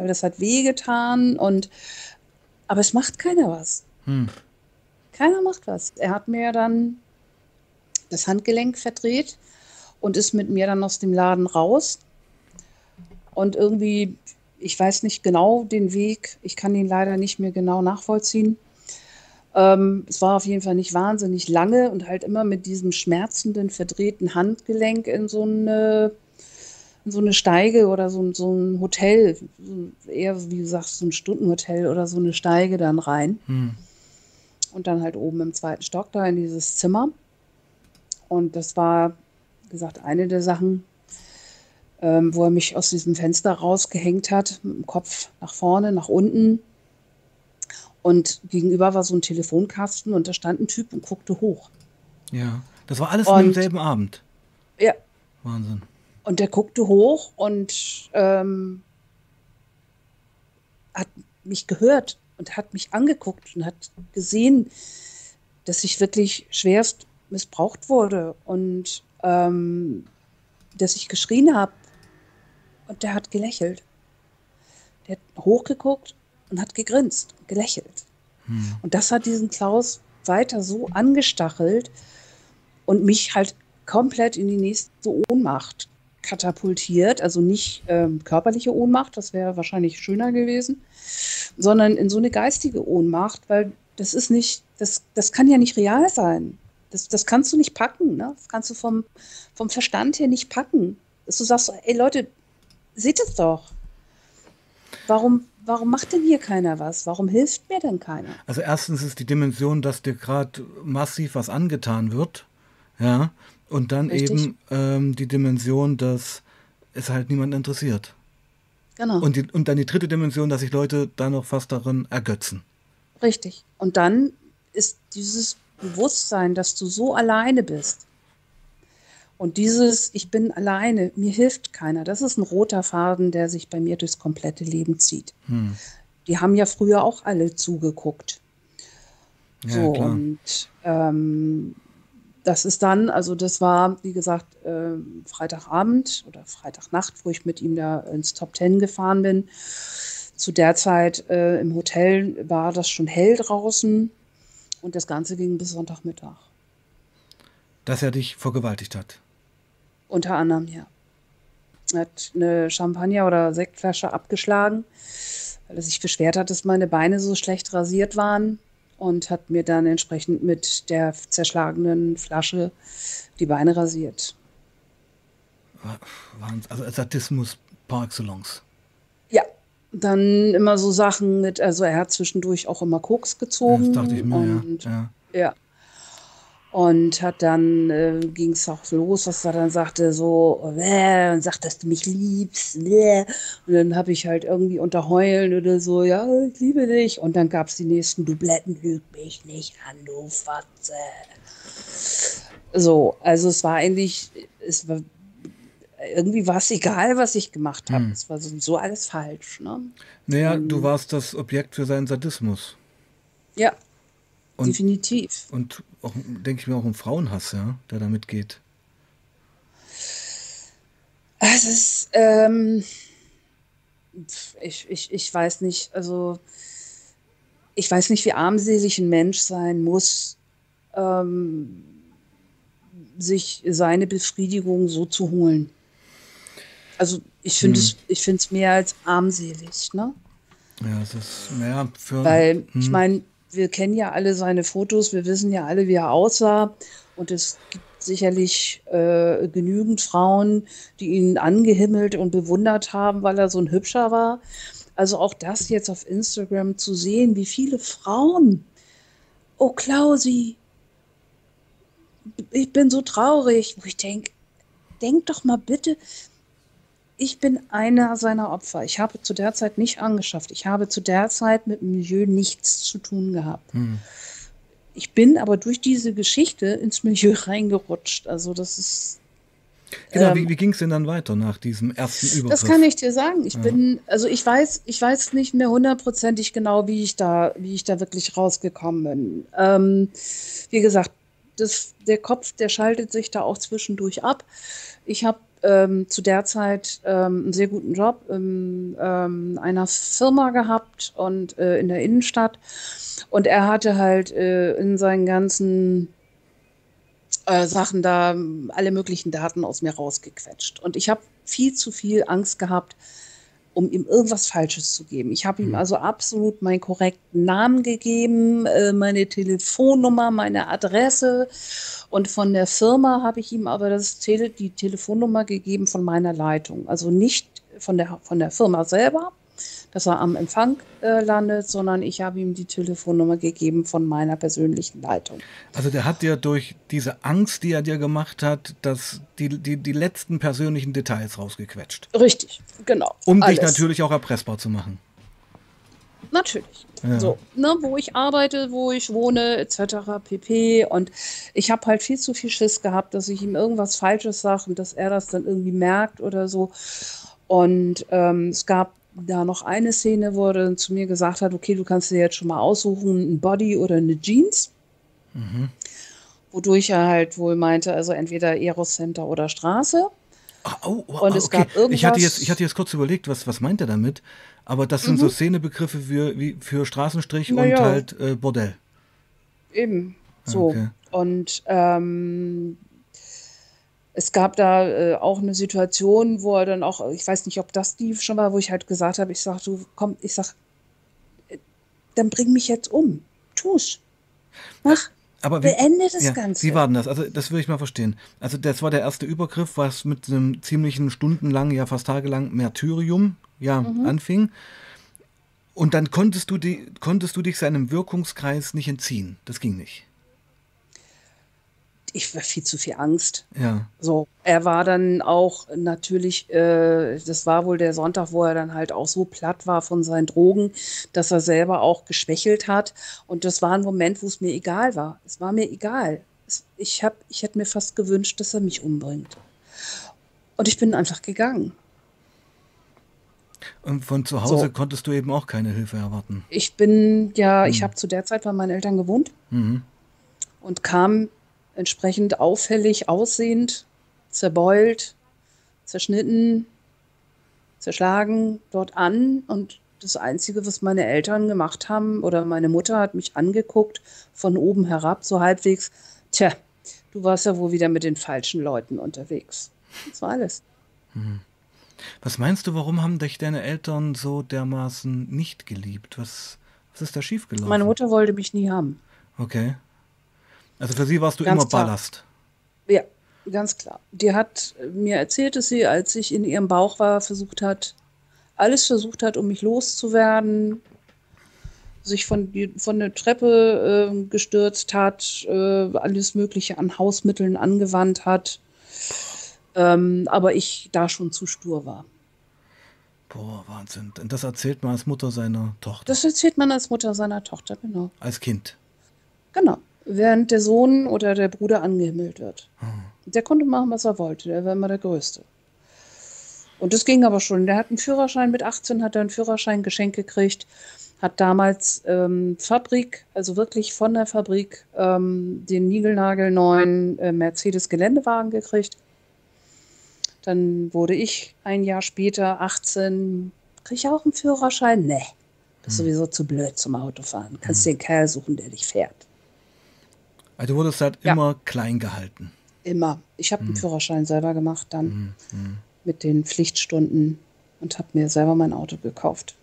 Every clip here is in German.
weil das hat wehgetan und aber es macht keiner was. Hm. Keiner macht was. Er hat mir dann das Handgelenk verdreht und ist mit mir dann aus dem Laden raus. Und irgendwie, ich weiß nicht genau den Weg, ich kann ihn leider nicht mehr genau nachvollziehen. Ähm, es war auf jeden Fall nicht wahnsinnig lange und halt immer mit diesem schmerzenden, verdrehten Handgelenk in so eine, in so eine Steige oder so, so ein Hotel, so eher wie gesagt, so ein Stundenhotel oder so eine Steige dann rein. Hm. Und dann halt oben im zweiten Stock da in dieses Zimmer. Und das war, wie gesagt, eine der Sachen, ähm, wo er mich aus diesem Fenster rausgehängt hat, mit dem Kopf nach vorne, nach unten. Und gegenüber war so ein Telefonkasten und da stand ein Typ und guckte hoch. Ja, das war alles Und- an demselben Abend. Ja, Wahnsinn. Und der guckte hoch und ähm, hat mich gehört und hat mich angeguckt und hat gesehen, dass ich wirklich schwerst missbraucht wurde und ähm, dass ich geschrien habe. Und der hat gelächelt. Der hat hochgeguckt und hat gegrinst, gelächelt. Hm. Und das hat diesen Klaus weiter so angestachelt und mich halt komplett in die nächste Ohnmacht katapultiert. Also nicht ähm, körperliche Ohnmacht, das wäre wahrscheinlich schöner gewesen, sondern in so eine geistige Ohnmacht, weil das ist nicht, das, das kann ja nicht real sein. Das, das kannst du nicht packen. Ne? Das kannst du vom, vom Verstand her nicht packen. Dass du sagst, ey Leute, seht es doch. Warum, warum macht denn hier keiner was? Warum hilft mir denn keiner? Also erstens ist die Dimension, dass dir gerade massiv was angetan wird, ja, und dann Richtig. eben ähm, die Dimension, dass es halt niemand interessiert. Genau. Und, die, und dann die dritte Dimension, dass sich Leute da noch fast darin ergötzen. Richtig. Und dann ist dieses Bewusstsein, dass du so alleine bist. Und dieses, ich bin alleine, mir hilft keiner. Das ist ein roter Faden, der sich bei mir durchs komplette Leben zieht. Hm. Die haben ja früher auch alle zugeguckt. Ja, so, klar. und ähm, das ist dann, also das war, wie gesagt, ähm, Freitagabend oder Freitagnacht, wo ich mit ihm da ins Top Ten gefahren bin. Zu der Zeit äh, im Hotel war das schon hell draußen und das Ganze ging bis Sonntagmittag. Dass er dich vergewaltigt hat. Unter anderem, ja. Er hat eine Champagner- oder Sektflasche abgeschlagen, weil er sich beschwert hat, dass meine Beine so schlecht rasiert waren und hat mir dann entsprechend mit der zerschlagenen Flasche die Beine rasiert. Wahnsinn. Also Sadismus par excellence. Ja, dann immer so Sachen mit, also er hat zwischendurch auch immer Koks gezogen. Das dachte ich mir, und, ja. ja. Ja. Und hat dann, äh, ging es auch los, dass er dann sagte so, äh, und sagt, dass du mich liebst. Äh. Und dann habe ich halt irgendwie unter Heulen oder so, ja, ich liebe dich. Und dann gab es die nächsten Dubletten, lüg mich nicht an, du Fotze. So, also es war eigentlich, es war, irgendwie war es egal, was ich gemacht habe. Hm. Es war sowieso alles falsch, ne? Naja, Ähm. du warst das Objekt für seinen Sadismus. Ja, Und- definitiv. Und auch, denke ich mir, auch ein Frauenhass, ja, der da mitgeht. Es ist, ähm, ich, ich, ich weiß nicht, also ich weiß nicht, wie armselig ein Mensch sein muss, ähm, sich seine Befriedigung so zu holen. Also ich finde Hm. es, ich finde es mehr als armselig, ne? Ja, es ist, naja, für. Weil ich hm, meine, wir kennen ja alle seine Fotos, wir wissen ja alle, wie er aussah. Und es gibt sicherlich äh, genügend Frauen, die ihn angehimmelt und bewundert haben, weil er so ein Hübscher war. Also auch das jetzt auf Instagram zu sehen, wie viele Frauen. Oh, Klausi, ich bin so traurig. Wo ich denke, denk doch mal bitte, ich bin einer seiner Opfer. Ich habe zu der Zeit nicht angeschafft. Ich habe zu der Zeit mit dem Milieu nichts zu tun gehabt. hm. Ich bin aber durch diese Geschichte ins Milieu reingerutscht. Also das ist, Genau, ähm, wie, wie ging es denn dann weiter nach diesem ersten Übergriff? das kann ich dir sagen. Ich Ja. bin, also ich weiß, ich weiß nicht mehr hundertprozentig genau, wie ich da, wie ich da wirklich rausgekommen bin. Ähm, wie gesagt, das, der Kopf, der schaltet sich da auch zwischendurch ab. Ich habe ähm, zu der Zeit ähm, einen sehr guten Job in ähm, einer Firma gehabt und äh, in der Innenstadt. Und er hatte halt äh, in seinen ganzen äh, Sachen da alle möglichen Daten aus mir rausgequetscht. Und ich habe viel zu viel Angst gehabt, um ihm irgendwas Falsches zu geben. Ich habe ihm also absolut meinen korrekten Namen gegeben, äh, meine Telefonnummer, meine Adresse und von der Firma habe ich ihm aber das Tele die Telefonnummer gegeben von meiner Leitung. Also nicht von der, von der Firma selber, dass er am Empfang äh, landet, sondern ich habe ihm die Telefonnummer gegeben von meiner persönlichen Leitung. Also der hat dir durch diese Angst, die er dir gemacht hat, das, die, die, die letzten persönlichen Details rausgequetscht. Richtig, genau. Um alles. dich natürlich auch erpressbar zu machen. Natürlich. Ja. So, ne, wo ich arbeite, wo ich wohne, etc. pp. Und ich habe halt viel zu viel Schiss gehabt, dass ich ihm irgendwas Falsches sage und dass er das dann irgendwie merkt oder so. Und ähm, es gab da noch eine Szene, wo er zu mir gesagt hat, okay, du kannst dir jetzt schon mal aussuchen, ein Body oder eine Jeans. Mhm. Wodurch er halt wohl meinte, also entweder Eros Center oder Straße. Ah, oh, oh, und es okay. gab irgendwas. Ich hatte, jetzt, ich hatte jetzt kurz überlegt, was, was meint er damit? Aber das sind mhm. so Szenebegriffe für, wie für Straßenstrich naja. und halt äh, Bordell. Eben. So. Okay. Und ähm, es gab da äh, auch eine Situation, wo er dann auch, ich weiß nicht, ob das die schon war, wo ich halt gesagt habe, ich sag, du komm, ich sag, äh, dann bring mich jetzt um. Tu's. Mach. Aber wie, Beende das ja, Ganze. Wie war denn das? Also, das würde ich mal verstehen. Also, das war der erste Übergriff, was mit einem ziemlichen stundenlang, ja fast tagelang Märtyrium ja, mhm. anfing. Und dann konntest du, die, konntest du dich seinem Wirkungskreis nicht entziehen. Das ging nicht ich war viel zu viel Angst. Ja. So, er war dann auch natürlich, äh, das war wohl der Sonntag, wo er dann halt auch so platt war von seinen Drogen, dass er selber auch geschwächelt hat. Und das war ein Moment, wo es mir egal war. Es war mir egal. Es, ich, hab, ich hätte mir fast gewünscht, dass er mich umbringt. Und ich bin einfach gegangen. Und von zu Hause so. konntest du eben auch keine Hilfe erwarten. Ich bin, ja, mhm. ich habe zu der Zeit bei meinen Eltern gewohnt mhm. und kam entsprechend auffällig aussehend, zerbeult, zerschnitten, zerschlagen dort an. Und das Einzige, was meine Eltern gemacht haben, oder meine Mutter hat mich angeguckt, von oben herab, so halbwegs, tja, du warst ja wohl wieder mit den falschen Leuten unterwegs. Das war alles. Mhm. Was meinst du, warum haben dich deine Eltern so dermaßen nicht geliebt? Was, was ist da schiefgelaufen? Meine Mutter wollte mich nie haben. Okay. Also für sie warst du ganz immer klar. Ballast. Ja, ganz klar. Die hat mir erzählt, dass sie, als ich in ihrem Bauch war, versucht hat, alles versucht hat, um mich loszuwerden, sich von, von der Treppe äh, gestürzt hat, äh, alles Mögliche an Hausmitteln angewandt hat, ähm, aber ich da schon zu stur war. Boah, Wahnsinn. Und das erzählt man als Mutter seiner Tochter. Das erzählt man als Mutter seiner Tochter, genau. Als Kind. Genau während der Sohn oder der Bruder angehimmelt wird. Mhm. Der konnte machen, was er wollte. Der war immer der Größte. Und das ging aber schon. Der hat einen Führerschein mit 18, hat er einen Führerschein geschenkt gekriegt, hat damals ähm, Fabrik, also wirklich von der Fabrik, ähm, den niegelnagelneuen äh, Mercedes-Geländewagen gekriegt. Dann wurde ich ein Jahr später 18. Kriege ich auch einen Führerschein? Nee. Das ist hm. sowieso zu blöd zum Autofahren. Kannst hm. den Kerl suchen, der dich fährt. Also du wurdest halt ja. immer klein gehalten. Immer. Ich habe hm. den Führerschein selber gemacht dann hm, hm. mit den Pflichtstunden und habe mir selber mein Auto gekauft.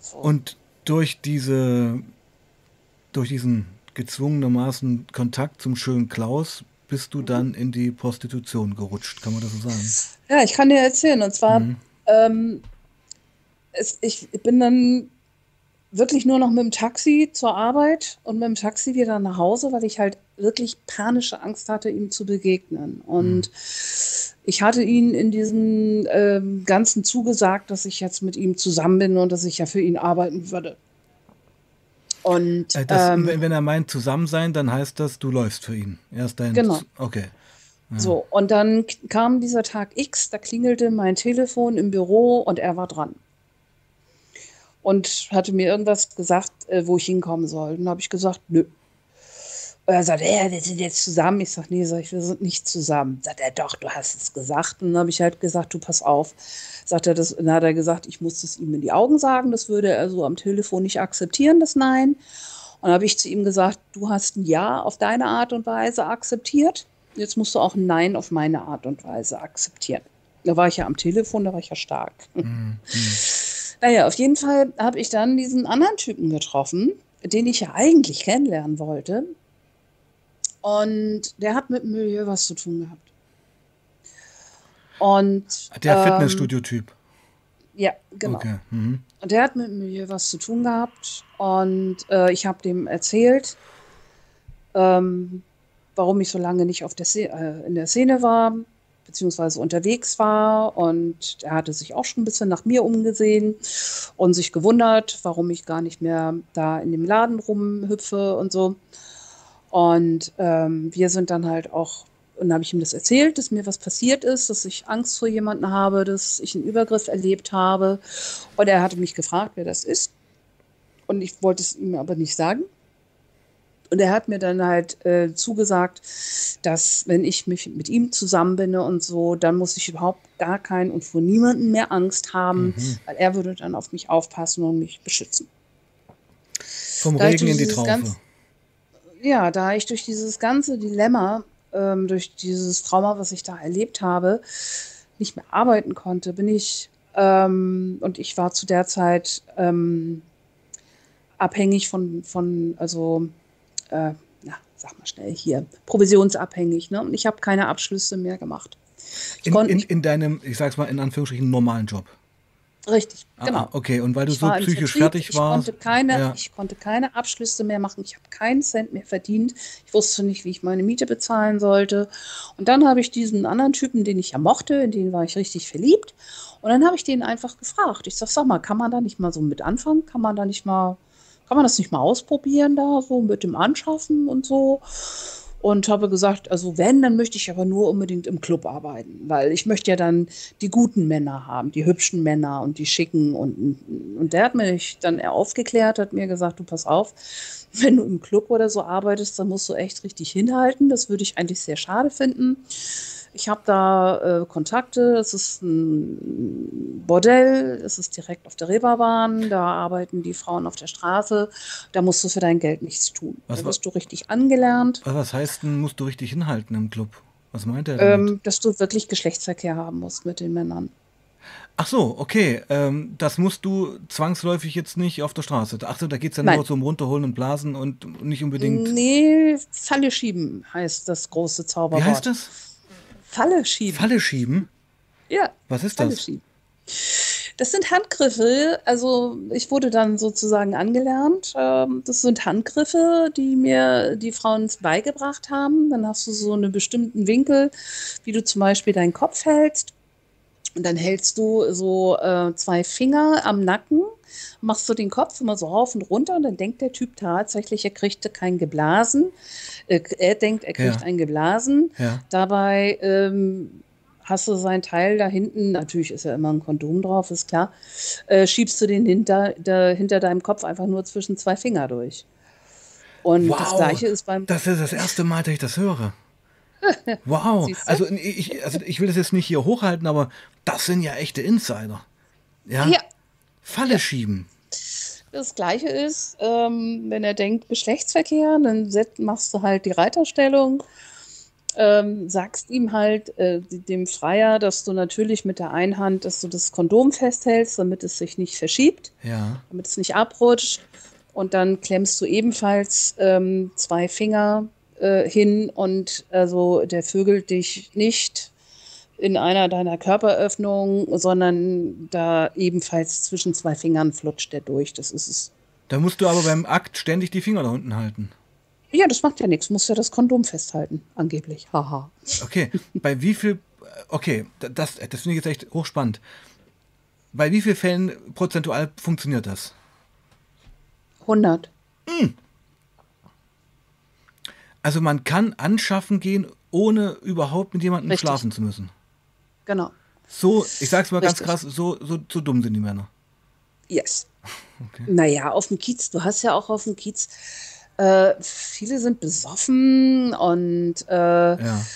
So. Und durch diese, durch diesen gezwungenermaßen Kontakt zum schönen Klaus bist du mhm. dann in die Prostitution gerutscht, kann man das so sagen? Ja, ich kann dir erzählen. Und zwar, mhm. ähm, es, ich bin dann wirklich nur noch mit dem Taxi zur Arbeit und mit dem Taxi wieder nach Hause, weil ich halt wirklich panische Angst hatte, ihm zu begegnen. Und mhm. ich hatte ihn in diesem ähm, Ganzen zugesagt, dass ich jetzt mit ihm zusammen bin und dass ich ja für ihn arbeiten würde. Und äh, das, ähm, wenn er meint zusammen sein, dann heißt das, du läufst für ihn. Er ist dein genau. Okay. Ja. So, und dann kam dieser Tag X, da klingelte mein Telefon im Büro und er war dran und hatte mir irgendwas gesagt, äh, wo ich hinkommen soll. Dann habe ich gesagt, nö. Und er sagt, ja, wir sind jetzt zusammen. Ich sage, nee, sag ich, wir sind nicht zusammen. Sagt er, doch, du hast es gesagt. Und dann habe ich halt gesagt, du pass auf. Sagt er, das, dann hat er gesagt, ich muss es ihm in die Augen sagen. Das würde er so am Telefon nicht akzeptieren, das Nein. Und dann habe ich zu ihm gesagt, du hast ein Ja auf deine Art und Weise akzeptiert. Jetzt musst du auch ein Nein auf meine Art und Weise akzeptieren. Da war ich ja am Telefon, da war ich ja stark. Mhm. Naja, auf jeden Fall habe ich dann diesen anderen Typen getroffen, den ich ja eigentlich kennenlernen wollte. Und der hat mit dem Milieu was zu tun gehabt. Und, der ähm, Fitnessstudio-Typ. Ja, genau. Okay. Mhm. Und der hat mit dem Milieu was zu tun gehabt. Und äh, ich habe dem erzählt, ähm, warum ich so lange nicht auf der äh, in der Szene war, beziehungsweise unterwegs war. Und er hatte sich auch schon ein bisschen nach mir umgesehen und sich gewundert, warum ich gar nicht mehr da in dem Laden rumhüpfe und so. Und ähm, wir sind dann halt auch, und habe ich ihm das erzählt, dass mir was passiert ist, dass ich Angst vor jemandem habe, dass ich einen Übergriff erlebt habe. Und er hatte mich gefragt, wer das ist. Und ich wollte es ihm aber nicht sagen. Und er hat mir dann halt äh, zugesagt, dass wenn ich mich mit ihm zusammen bin und so, dann muss ich überhaupt gar keinen und vor niemanden mehr Angst haben, mhm. weil er würde dann auf mich aufpassen und mich beschützen. Vom da Regen in die Traufe. Ganz, ja, da ich durch dieses ganze Dilemma, ähm, durch dieses Trauma, was ich da erlebt habe, nicht mehr arbeiten konnte, bin ich ähm, und ich war zu der Zeit ähm, abhängig von, von also äh, na, sag mal schnell hier, provisionsabhängig. Ne? Und ich habe keine Abschlüsse mehr gemacht. In, in, in, deinem, ich sag's mal in Anführungsstrichen, normalen Job. Richtig, ah, genau. Okay, und weil du ich so psychisch Vertrieb, fertig ich warst. Konnte keine, ja. Ich konnte keine Abschlüsse mehr machen. Ich habe keinen Cent mehr verdient. Ich wusste nicht, wie ich meine Miete bezahlen sollte. Und dann habe ich diesen anderen Typen, den ich ja mochte, in den war ich richtig verliebt. Und dann habe ich den einfach gefragt. Ich sag, sag mal, kann man da nicht mal so mit anfangen? Kann man da nicht mal kann man das nicht mal ausprobieren da, so mit dem Anschaffen und so? Und habe gesagt, also wenn, dann möchte ich aber nur unbedingt im Club arbeiten, weil ich möchte ja dann die guten Männer haben, die hübschen Männer und die schicken. Und, und der hat mich dann aufgeklärt, hat mir gesagt, du pass auf, wenn du im Club oder so arbeitest, dann musst du echt richtig hinhalten. Das würde ich eigentlich sehr schade finden. Ich habe da äh, Kontakte. Es ist ein Bordell. Es ist direkt auf der Reeperbahn. Da arbeiten die Frauen auf der Straße. Da musst du für dein Geld nichts tun. Was, da wirst du richtig angelernt. Was heißt denn, musst du richtig hinhalten im Club? Was meint er damit? Ähm, dass du wirklich Geschlechtsverkehr haben musst mit den Männern. Ach so, okay. Ähm, das musst du zwangsläufig jetzt nicht auf der Straße. Ach so, da geht es ja nur zum Runterholen und Blasen und nicht unbedingt. Nee, Falle schieben heißt das große Zauberwort. Wie heißt das? Falle schieben. Falle schieben? Ja. Was ist Falle das? Schieben. Das sind Handgriffe, also ich wurde dann sozusagen angelernt. Ähm, das sind Handgriffe, die mir die Frauen beigebracht haben. Dann hast du so einen bestimmten Winkel, wie du zum Beispiel deinen Kopf hältst. Und dann hältst du so äh, zwei Finger am Nacken, machst du den Kopf immer so rauf und runter und dann denkt der Typ tatsächlich, er kriegte kein Geblasen. Äh, er denkt, er kriegt ja. ein Geblasen. Ja. Dabei ähm, hast du sein Teil da hinten, natürlich ist ja immer ein Kondom drauf, ist klar, äh, schiebst du den hinter, da, hinter deinem Kopf einfach nur zwischen zwei Finger durch. Und wow, das gleiche ist beim. Das ist das erste Mal, dass ich das höre. Wow. Also ich, also ich will das jetzt nicht hier hochhalten, aber das sind ja echte Insider. Ja. ja. Falle schieben. Das gleiche ist, ähm, wenn er denkt Geschlechtsverkehr, dann machst du halt die Reiterstellung, ähm, sagst ihm halt, äh, dem Freier, dass du natürlich mit der einen Hand, dass du das Kondom festhältst, damit es sich nicht verschiebt, ja. damit es nicht abrutscht. Und dann klemmst du ebenfalls ähm, zwei Finger äh, hin und also der vögelt dich nicht in einer deiner Körperöffnungen, sondern da ebenfalls zwischen zwei Fingern flutscht der durch. Das ist es. Da musst du aber beim Akt ständig die Finger da unten halten. Ja, das macht ja nichts. Musst ja das Kondom festhalten, angeblich. Haha. okay, bei wie viel. Okay, das, das finde ich jetzt echt hochspannend. Bei wie vielen Fällen prozentual funktioniert das? 100. Hm. Also man kann anschaffen gehen, ohne überhaupt mit jemandem Richtig. schlafen zu müssen. Genau. So, ich sag's mal Richtig. ganz krass, so, so, so dumm sind die Männer. Yes. Okay. Naja, auf dem Kiez, du hast ja auch auf dem Kiez Äh, viele sind besoffen und äh, ja.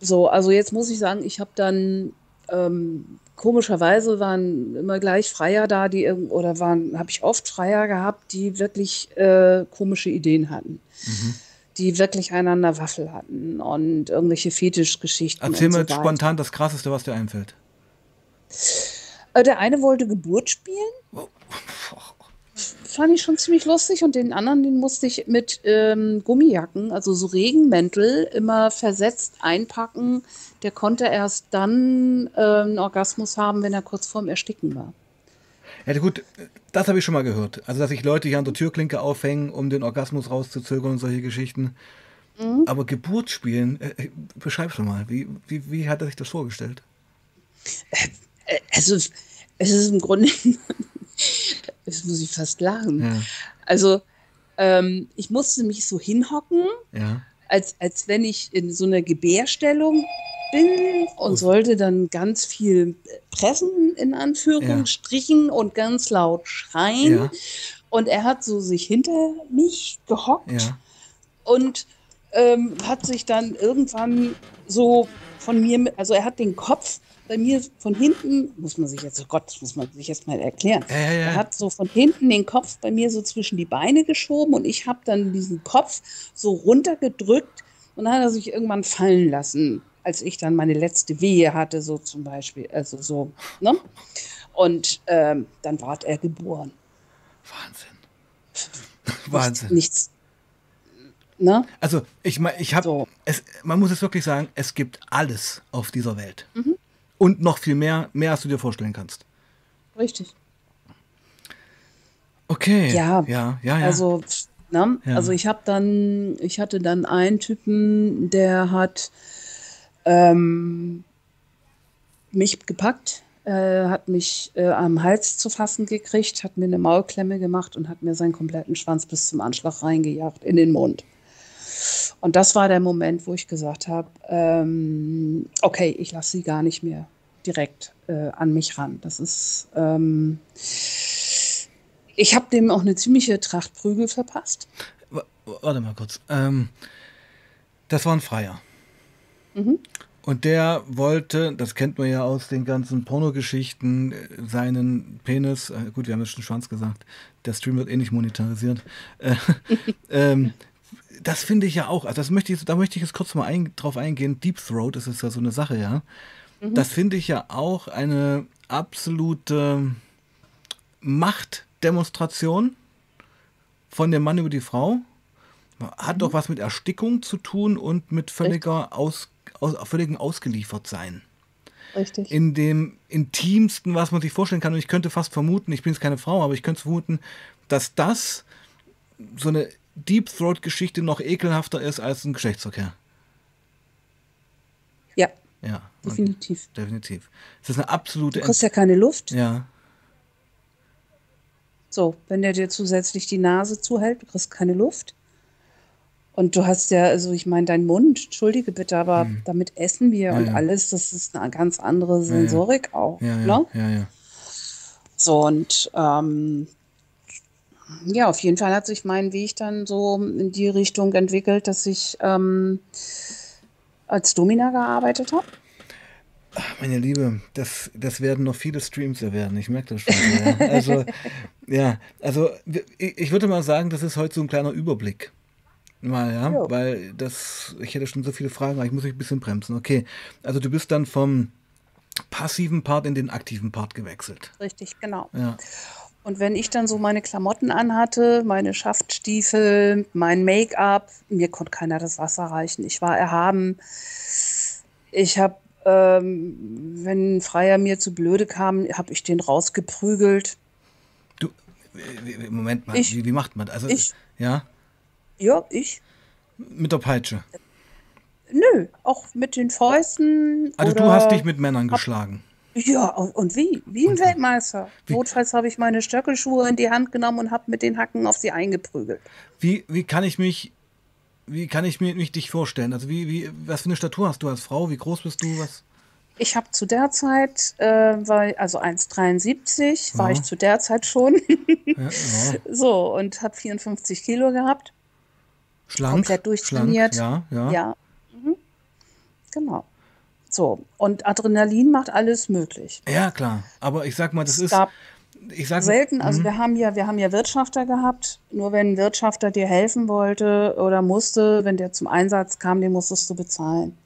so, also jetzt muss ich sagen, ich habe dann ähm, komischerweise waren immer gleich Freier da, die oder waren, habe ich oft Freier gehabt, die wirklich äh, komische Ideen hatten. Mhm. Die wirklich einander Waffel hatten und irgendwelche Fetischgeschichten. Erzähl mal so spontan das krasseste, was dir einfällt. Äh, der eine wollte Geburt spielen. Oh fand ich schon ziemlich lustig und den anderen, den musste ich mit ähm, Gummijacken, also so Regenmäntel, immer versetzt einpacken. Der konnte erst dann äh, einen Orgasmus haben, wenn er kurz vorm Ersticken war. Ja, gut, das habe ich schon mal gehört. Also, dass sich Leute hier an der Türklinke aufhängen, um den Orgasmus rauszuzögern und solche Geschichten. Mhm. Aber Geburt spielen, äh, äh beschreib's mal, wie, wie, wie hat er sich das vorgestellt? Äh, äh also, es ist im Grunde Jetzt muss ich fast lachen. Ja. Also, ähm, ich musste mich so hinhocken, ja. Als, als wenn ich in so einer Gebärstellung bin und sollte dann ganz viel pressen, in Anführungsstrichen, ja. und ganz laut schreien. Und er hat so sich hinter mich gehockt und ähm, hat sich dann irgendwann so von mir, also er hat den Kopf bei mir von hinten, muss man sich jetzt, oh Gott, das muss man sich jetzt mal erklären. Ja, ja. Er hat so von hinten den Kopf bei mir so zwischen die Beine geschoben und ich habe dann diesen Kopf so runtergedrückt und dann hat er sich irgendwann fallen lassen, als ich dann meine letzte Wehe hatte, so zum Beispiel, also so, ne? Und ähm, dann ward er geboren. Wahnsinn. Wahnsinn. Nichts. Ne? Also ich meine, ich habe, so. man muss es wirklich sagen, es gibt alles auf dieser Welt. Mhm. Und noch viel mehr, mehr als du dir vorstellen kannst. Richtig. Okay. Ja, ja, ja. ja. Also, ne? ja. also ich habe dann, ich hatte dann einen Typen, der hat ähm, mich gepackt, äh, hat mich äh, am Hals zu fassen gekriegt, hat mir eine Maulklemme gemacht und hat mir seinen kompletten Schwanz bis zum Anschlag reingejagt in den Mund. Und das war der Moment, wo ich gesagt habe, ähm, okay, ich lasse sie gar nicht mehr direkt äh, an mich ran. Das ist, ähm, ich habe dem auch eine ziemliche Tracht Prügel verpasst. W warte mal kurz. Ähm, das war ein Freier. Mhm. Und der wollte, das kennt man ja aus den ganzen Pornogeschichten, seinen Penis, äh, gut, wir haben jetzt schon Schwanz gesagt, der Stream wird eh nicht monetarisiert, äh, ähm, das finde ich ja auch, also das möchte ich, da möchte ich jetzt kurz mal ein, drauf eingehen. Deep Throat, das ist ja so eine Sache, ja. Mhm. Das finde ich ja auch eine absolute Machtdemonstration von dem Mann über die Frau. Hat mhm. doch was mit Erstickung zu tun und mit völliger aus, aus, völligen Ausgeliefertsein. Richtig. In dem intimsten, was man sich vorstellen kann. Und ich könnte fast vermuten, ich bin jetzt keine Frau, aber ich könnte vermuten, dass das so eine Deep Throat-Geschichte noch ekelhafter ist als ein Geschlechtsverkehr. Ja. Ja. Definitiv. Definitiv. Es ist eine absolute. Du kriegst ja keine Luft. Ja. So, wenn der dir zusätzlich die Nase zuhält, du kriegst keine Luft. Und du hast ja, also ich meine, dein Mund, entschuldige bitte, aber hm. damit essen wir ja, und ja. alles, das ist eine ganz andere Sensorik ja, auch. Ja, ne? ja, ja. So, und ähm, ja, auf jeden Fall hat sich mein Weg dann so in die Richtung entwickelt, dass ich ähm, als Domina gearbeitet habe. Meine Liebe, das, das werden noch viele Streams werden. Ich merke das schon. Ja. Also, ja, also ich würde mal sagen, das ist heute so ein kleiner Überblick. Mal, ja, jo. weil das, ich hätte schon so viele Fragen, aber ich muss mich ein bisschen bremsen. Okay, also du bist dann vom passiven Part in den aktiven Part gewechselt. Richtig, genau. Ja. Und wenn ich dann so meine Klamotten anhatte, meine Schaftstiefel, mein Make-up, mir konnte keiner das Wasser reichen. Ich war erhaben. Ich habe, ähm, wenn ein Freier mir zu blöde kam, habe ich den rausgeprügelt. Du, Moment mal, ich, wie, wie, macht man das? Also, ich, ja? Ja, ich. Mit der Peitsche? Nö, auch mit den Fäusten. Also du hast dich mit Männern geschlagen? Ja, und wie? Wie ein Weltmeister. Wie? Notfalls habe ich meine Stöckelschuhe in die Hand genommen und habe mit den Hacken auf sie eingeprügelt. Wie, wie kann ich mich, wie kann ich mir mich dich vorstellen? Also wie, wie, was für eine Statur hast du als Frau? Wie groß bist du? Was? Ich habe zu der Zeit, äh, war, also 1,73 ja. war ich zu der Zeit schon. ja, ja. So, und habe 54 Kilo gehabt. Schlank, komplett durchtrainiert. Schlank, ja, ja. ja. Mhm. Genau. So, und Adrenalin macht alles möglich. Ja, klar. Aber ich sag mal, das es ist. Ich sag, selten, also mhm. wir haben ja, wir haben ja Wirtschafter gehabt. Nur wenn ein Wirtschafter dir helfen wollte oder musste, wenn der zum Einsatz kam, den musstest du bezahlen.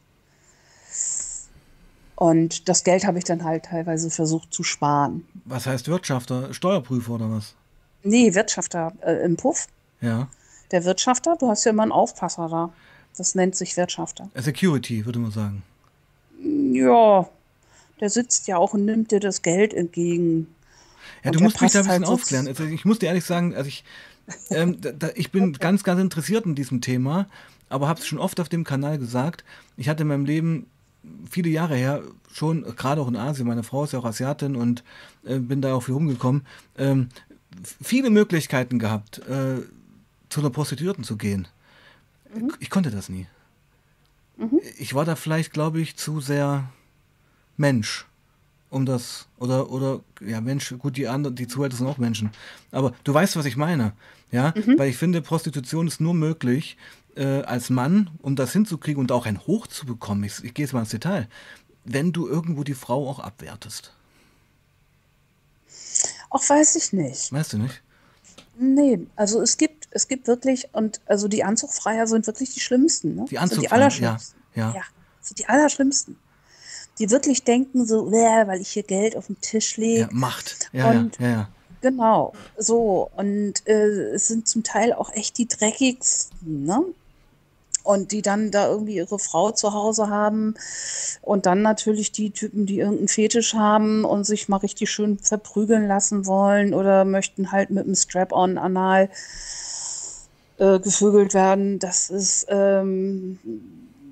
Und das Geld habe ich dann halt teilweise versucht zu sparen. Was heißt Wirtschafter? Steuerprüfer oder was? Nee, Wirtschafter äh, im Puff. Ja. Der Wirtschafter, du hast ja immer einen Aufpasser da. Das nennt sich Wirtschafter. Security, würde man sagen. Ja, der sitzt ja auch und nimmt dir das Geld entgegen. Ja, und du musst mich da ein bisschen halt aufklären. Also ich muss dir ehrlich sagen, also ich, ähm, da, da, ich bin ganz, ganz interessiert in diesem Thema, aber habe es schon oft auf dem Kanal gesagt. Ich hatte in meinem Leben viele Jahre her schon, gerade auch in Asien, meine Frau ist ja auch Asiatin und äh, bin da auch viel rumgekommen, ähm, viele Möglichkeiten gehabt, äh, zu einer Prostituierten zu gehen. Mhm. Ich konnte das nie. Mhm. Ich war da vielleicht, glaube ich, zu sehr Mensch, um das, oder, oder, ja, Mensch, gut, die anderen, die Zuhälter sind auch Menschen. Aber du weißt, was ich meine. Ja, mhm. weil ich finde, Prostitution ist nur möglich, äh, als Mann, um das hinzukriegen und auch ein Hoch zu bekommen, ich, ich gehe jetzt mal ins Detail, wenn du irgendwo die Frau auch abwertest. Auch weiß ich nicht. Weißt du nicht? Nee, also es gibt, es gibt wirklich, und also die Anzugfreier sind wirklich die schlimmsten. Ne? Die Anzugfreier, die allerschlimmsten. Ja, ja. ja, sind die allerschlimmsten. Die wirklich denken so, weil ich hier Geld auf dem Tisch lege. Ja, Macht. Ja, und, ja, ja, ja. Genau, so. Und äh, es sind zum Teil auch echt die dreckigsten, ne? Und die dann da irgendwie ihre Frau zu Hause haben. Und dann natürlich die Typen, die irgendeinen Fetisch haben und sich mal richtig schön verprügeln lassen wollen oder möchten halt mit einem Strap-on anal äh, gevögelt werden. Das ist ähm,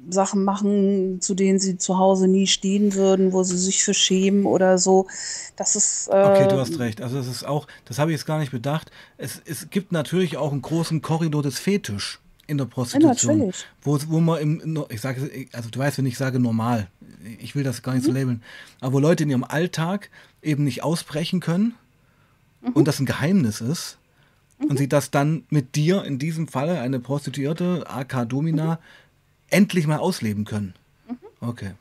Sachen machen, zu denen sie zu Hause nie stehen würden, wo sie sich für schämen oder so. Das ist. Äh, okay, du hast recht. Also das ist auch, das habe ich jetzt gar nicht bedacht. Es, es gibt natürlich auch einen großen Korridor des Fetisch in der Prostitution. Ja, wo, wo man im, ich sage, also du weißt, wenn ich sage normal, ich will das gar nicht mhm. so labeln, aber wo Leute in ihrem Alltag eben nicht ausbrechen können mhm. und das ein Geheimnis ist mhm. und sie das dann mit dir, in diesem Falle eine Prostituierte, AK Domina, mhm endlich mal ausleben können. Okay.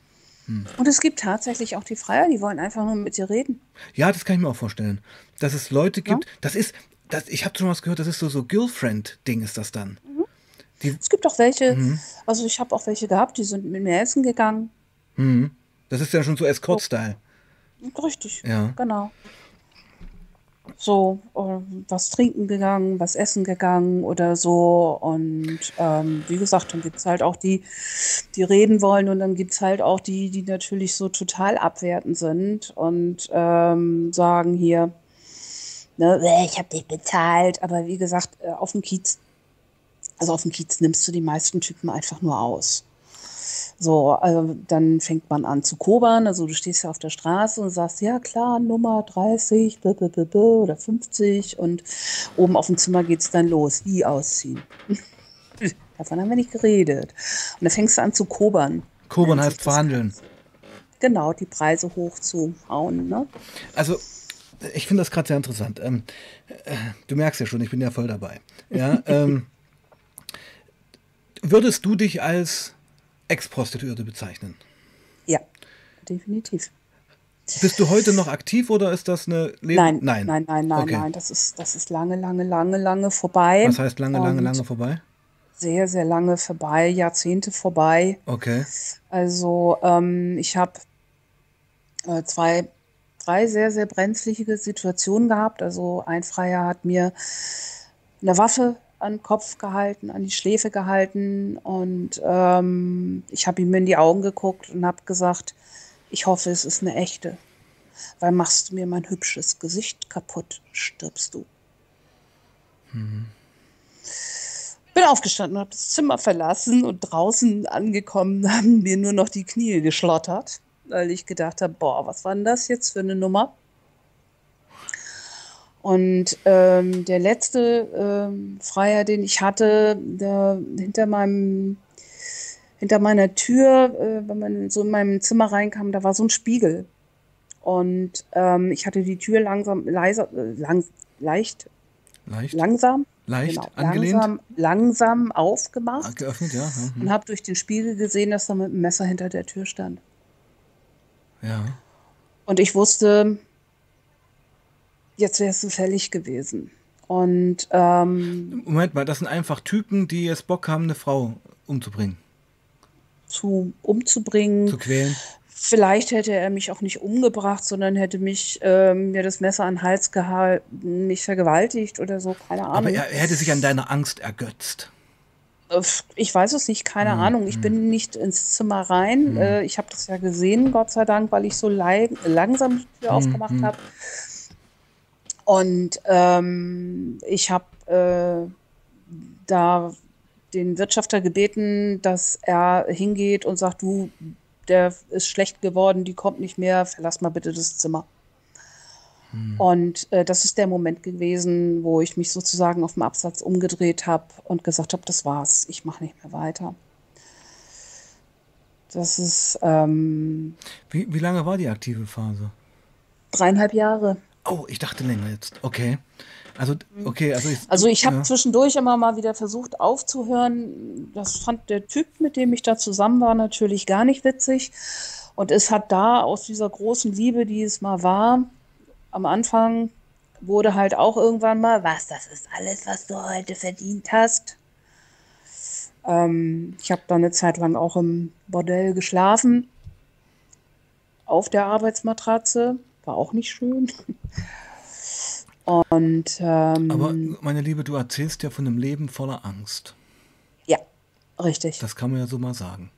Hm. Und es gibt tatsächlich auch die Freier, die wollen einfach nur mit dir reden. Ja, das kann ich mir auch vorstellen. Dass es Leute gibt, ja. das ist, das, ich habe schon was gehört, das ist so so Girlfriend-Ding ist das dann. Mhm. Die, es gibt auch welche, mhm. also ich habe auch welche gehabt, die sind mit mir essen gegangen. Mhm. Das ist ja schon so Escort-Style. Richtig, ja. genau so äh, was trinken gegangen, was essen gegangen oder so. Und ähm, wie gesagt, dann gibt es halt auch die, die reden wollen und dann gibt es halt auch die, die natürlich so total abwertend sind und ähm, sagen hier, ne, ich habe dich bezahlt. Aber wie gesagt, äh, auf dem Kiez, also auf dem Kiez nimmst du die meisten Typen einfach nur aus. So, also dann fängt man an zu kobern. Also du stehst ja auf der Straße und sagst, ja klar, Nummer 30 oder 50 und oben auf dem Zimmer geht es dann los. Wie ausziehen? Davon haben wir nicht geredet. Und dann fängst du an zu kobern. Kobern heißt verhandeln. Genau, die Preise hochzuhauen. Ne? Also ich finde das gerade sehr interessant. Ähm, äh, du merkst ja schon, ich bin ja voll dabei. Ja, ähm, würdest du dich als Ex-Prostituierte bezeichnen. Ja, definitiv. Bist du heute noch aktiv oder ist das eine Leben? Nein, nein, nein, nein, nein, okay. nein. Das ist, das ist lange, lange, lange, lange vorbei. Was heißt lange, lange, lange vorbei? Sehr, sehr lange vorbei, Jahrzehnte vorbei. Okay. Also ähm, ich habe äh, zwei, drei sehr, sehr brenzliche Situationen gehabt. Also ein Freier hat mir eine Waffe an den Kopf gehalten, an die Schläfe gehalten und ähm, ich habe ihm in die Augen geguckt und habe gesagt, ich hoffe, es ist eine echte, weil machst du mir mein hübsches Gesicht kaputt, stirbst du. Mhm. Bin aufgestanden, habe das Zimmer verlassen und draußen angekommen haben mir nur noch die Knie geschlottert, weil ich gedacht habe, boah, was war denn das jetzt für eine Nummer? Und ähm, der letzte ähm, Freier, den ich hatte, der, hinter meinem hinter meiner Tür, äh, wenn man so in meinem Zimmer reinkam, da war so ein Spiegel. Und ähm, ich hatte die Tür langsam, leiser, äh, lang, leicht Leicht. langsam, leicht genau, angelehnt, langsam, langsam aufgemacht geöffnet, ja. Mhm. und habe durch den Spiegel gesehen, dass er mit dem Messer hinter der Tür stand. Ja. Und ich wusste, jetzt wärst du fällig gewesen. Und ähm, Moment mal, das sind einfach Typen, die jetzt Bock haben, eine Frau umzubringen. Zu umzubringen. Zu quälen. Vielleicht hätte er mich auch nicht umgebracht, sondern hätte mich ähm, mir das Messer an den Hals gehalten, mich vergewaltigt oder so, keine Ahnung. Aber er, er hätte sich an deiner Angst ergötzt. Ich weiß es nicht, keine hm, Ahnung. Ich hm. bin nicht ins Zimmer rein. Hm. Äh, ich habe das ja gesehen, Gott sei Dank, weil ich so langsam die Tür hm, aufgemacht hm. habe. Und ähm, ich habe äh, da den Wirtschafter gebeten, dass er hingeht und sagt, du, der ist schlecht geworden, die kommt nicht mehr, verlass mal bitte das Zimmer. Hm. Und äh, das ist der Moment gewesen, wo ich mich sozusagen auf dem Absatz umgedreht habe und gesagt habe, das war's, ich mache nicht mehr weiter. Das ist. Ähm, wie, wie lange war die aktive Phase? Dreieinhalb Jahre. Oh, ich dachte länger jetzt. Okay. Also, okay, also ich. Also ich habe ja. zwischendurch immer mal wieder versucht aufzuhören. Das fand der Typ, mit dem ich da zusammen war, natürlich gar nicht witzig. Und es hat da aus dieser großen Liebe, die es mal war, am Anfang wurde halt auch irgendwann mal, was, das ist alles, was du heute verdient hast. Ähm, ich habe da eine Zeit lang auch im Bordell geschlafen. Auf der Arbeitsmatratze war auch nicht schön. Und, ähm, Aber meine Liebe, du erzählst ja von einem Leben voller Angst. Ja, richtig. Das kann man ja so mal sagen.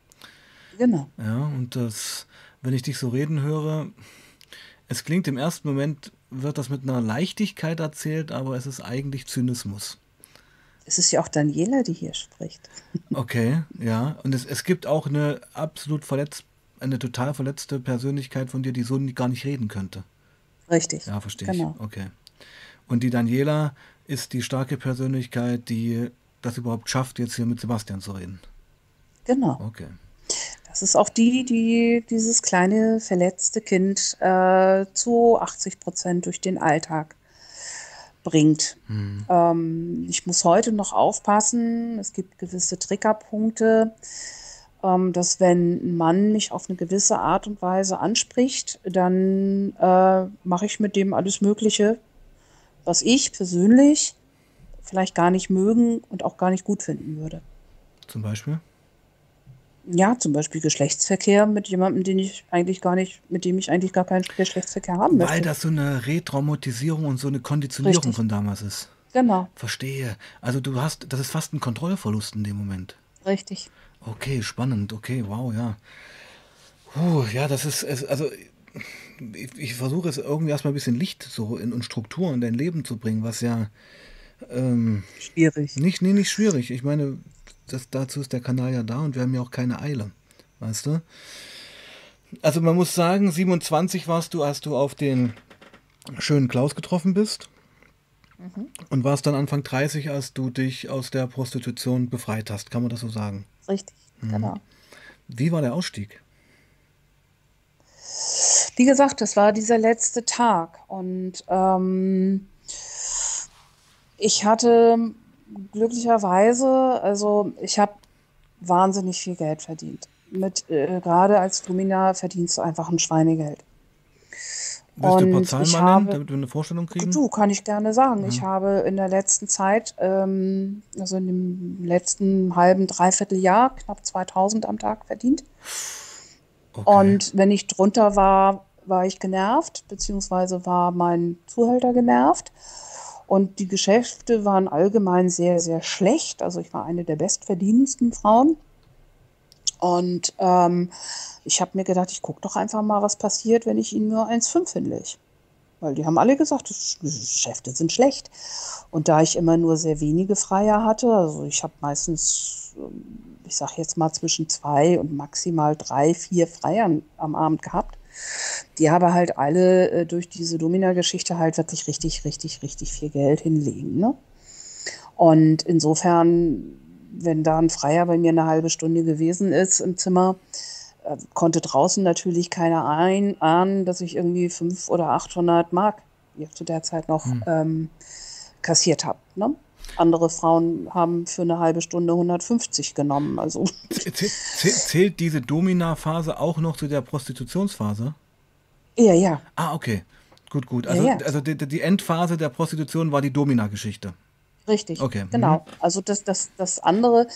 Genau. Ja, und das, wenn ich dich so reden höre, es klingt im ersten Moment, wird das mit einer Leichtigkeit erzählt, aber es ist eigentlich Zynismus. Es ist ja auch Daniela, die hier spricht. Okay, ja. Und es, es gibt auch eine absolut verletzt, eine total verletzte Persönlichkeit von dir, die so gar nicht reden könnte. Richtig. Ja, verstehe genau. ich. Okay. Und die Daniela ist die starke Persönlichkeit, die das überhaupt schafft, jetzt hier mit Sebastian zu reden. Genau. Okay. Das ist auch die, die dieses kleine verletzte Kind äh, zu 80 Prozent durch den Alltag bringt. Hm. Ähm, ich muss heute noch aufpassen. Es gibt gewisse Triggerpunkte ähm, dass wenn ein Mann mich auf eine gewisse Art und Weise anspricht, dann äh, mache ich mit dem alles Mögliche, was ich persönlich vielleicht gar nicht mögen und auch gar nicht gut finden würde. Zum Beispiel? Ja, zum Beispiel Geschlechtsverkehr mit jemandem, den ich eigentlich gar nicht, mit dem ich eigentlich gar keinen Geschlechtsverkehr haben möchte. Weil das so eine Retraumatisierung und so eine Konditionierung Richtig. von damals ist. Genau. Verstehe. Also du hast, das ist fast ein Kontrollverlust in dem Moment. Richtig. Okay, spannend. Okay, wow, ja. Puh, ja, das ist, also ich, ich versuche es irgendwie erstmal ein bisschen Licht so in, und Struktur in dein Leben zu bringen, was ja ähm, schwierig. Nicht, nee, nicht schwierig. Ich meine, das, dazu ist der Kanal ja da und wir haben ja auch keine Eile. Weißt du? Also man muss sagen, 27 warst du, als du auf den schönen Klaus getroffen bist. Mhm. Und warst dann Anfang 30, als du dich aus der Prostitution befreit hast. Kann man das so sagen? Richtig, mhm. genau. Wie war der Ausstieg? Wie gesagt, das war dieser letzte Tag. Und ähm, ich hatte glücklicherweise, also ich habe wahnsinnig viel Geld verdient. Mit äh, gerade als Domina verdienst du einfach ein Schweinegeld. Willst du ein paar Zahlen mal nennen, damit wir eine Vorstellung kriegen? Du, kann ich gerne sagen. Ja. Ich habe in der letzten Zeit, ähm, also in dem letzten halben, dreiviertel Jahr, knapp 2000 am Tag verdient. Okay. Und wenn ich drunter war, war ich genervt, beziehungsweise war mein Zuhälter genervt. Und die Geschäfte waren allgemein sehr, sehr schlecht. Also ich war eine der bestverdienendsten Frauen. Und ähm, ich habe mir gedacht, ich gucke doch einfach mal, was passiert, wenn ich ihnen nur 1,5 hinlege. Weil die haben alle gesagt, Geschäfte sind schlecht. Und da ich immer nur sehr wenige Freier hatte, also ich habe meistens, ich sage jetzt mal zwischen zwei und maximal drei, vier Freiern am Abend gehabt, die aber halt alle äh, durch diese Domina-Geschichte halt wirklich richtig, richtig, richtig viel Geld hinlegen. Ne? Und insofern wenn da ein Freier bei mir eine halbe Stunde gewesen ist im Zimmer, äh, konnte draußen natürlich keiner ahnen, dass ich irgendwie 500 oder 800 Mark, zu der Zeit noch, hm. ähm, kassiert habe. Ne? Andere Frauen haben für eine halbe Stunde 150 genommen. Also. Zählt diese Domina-Phase auch noch zu der Prostitutionsphase? Ja, ja. Ah, okay. Gut, gut. Also, ja, ja. also die, die, Endphase der Prostitution war die Domina-Geschichte. Richtig. Okay. Genau. Mhm. Also das, das, das andere,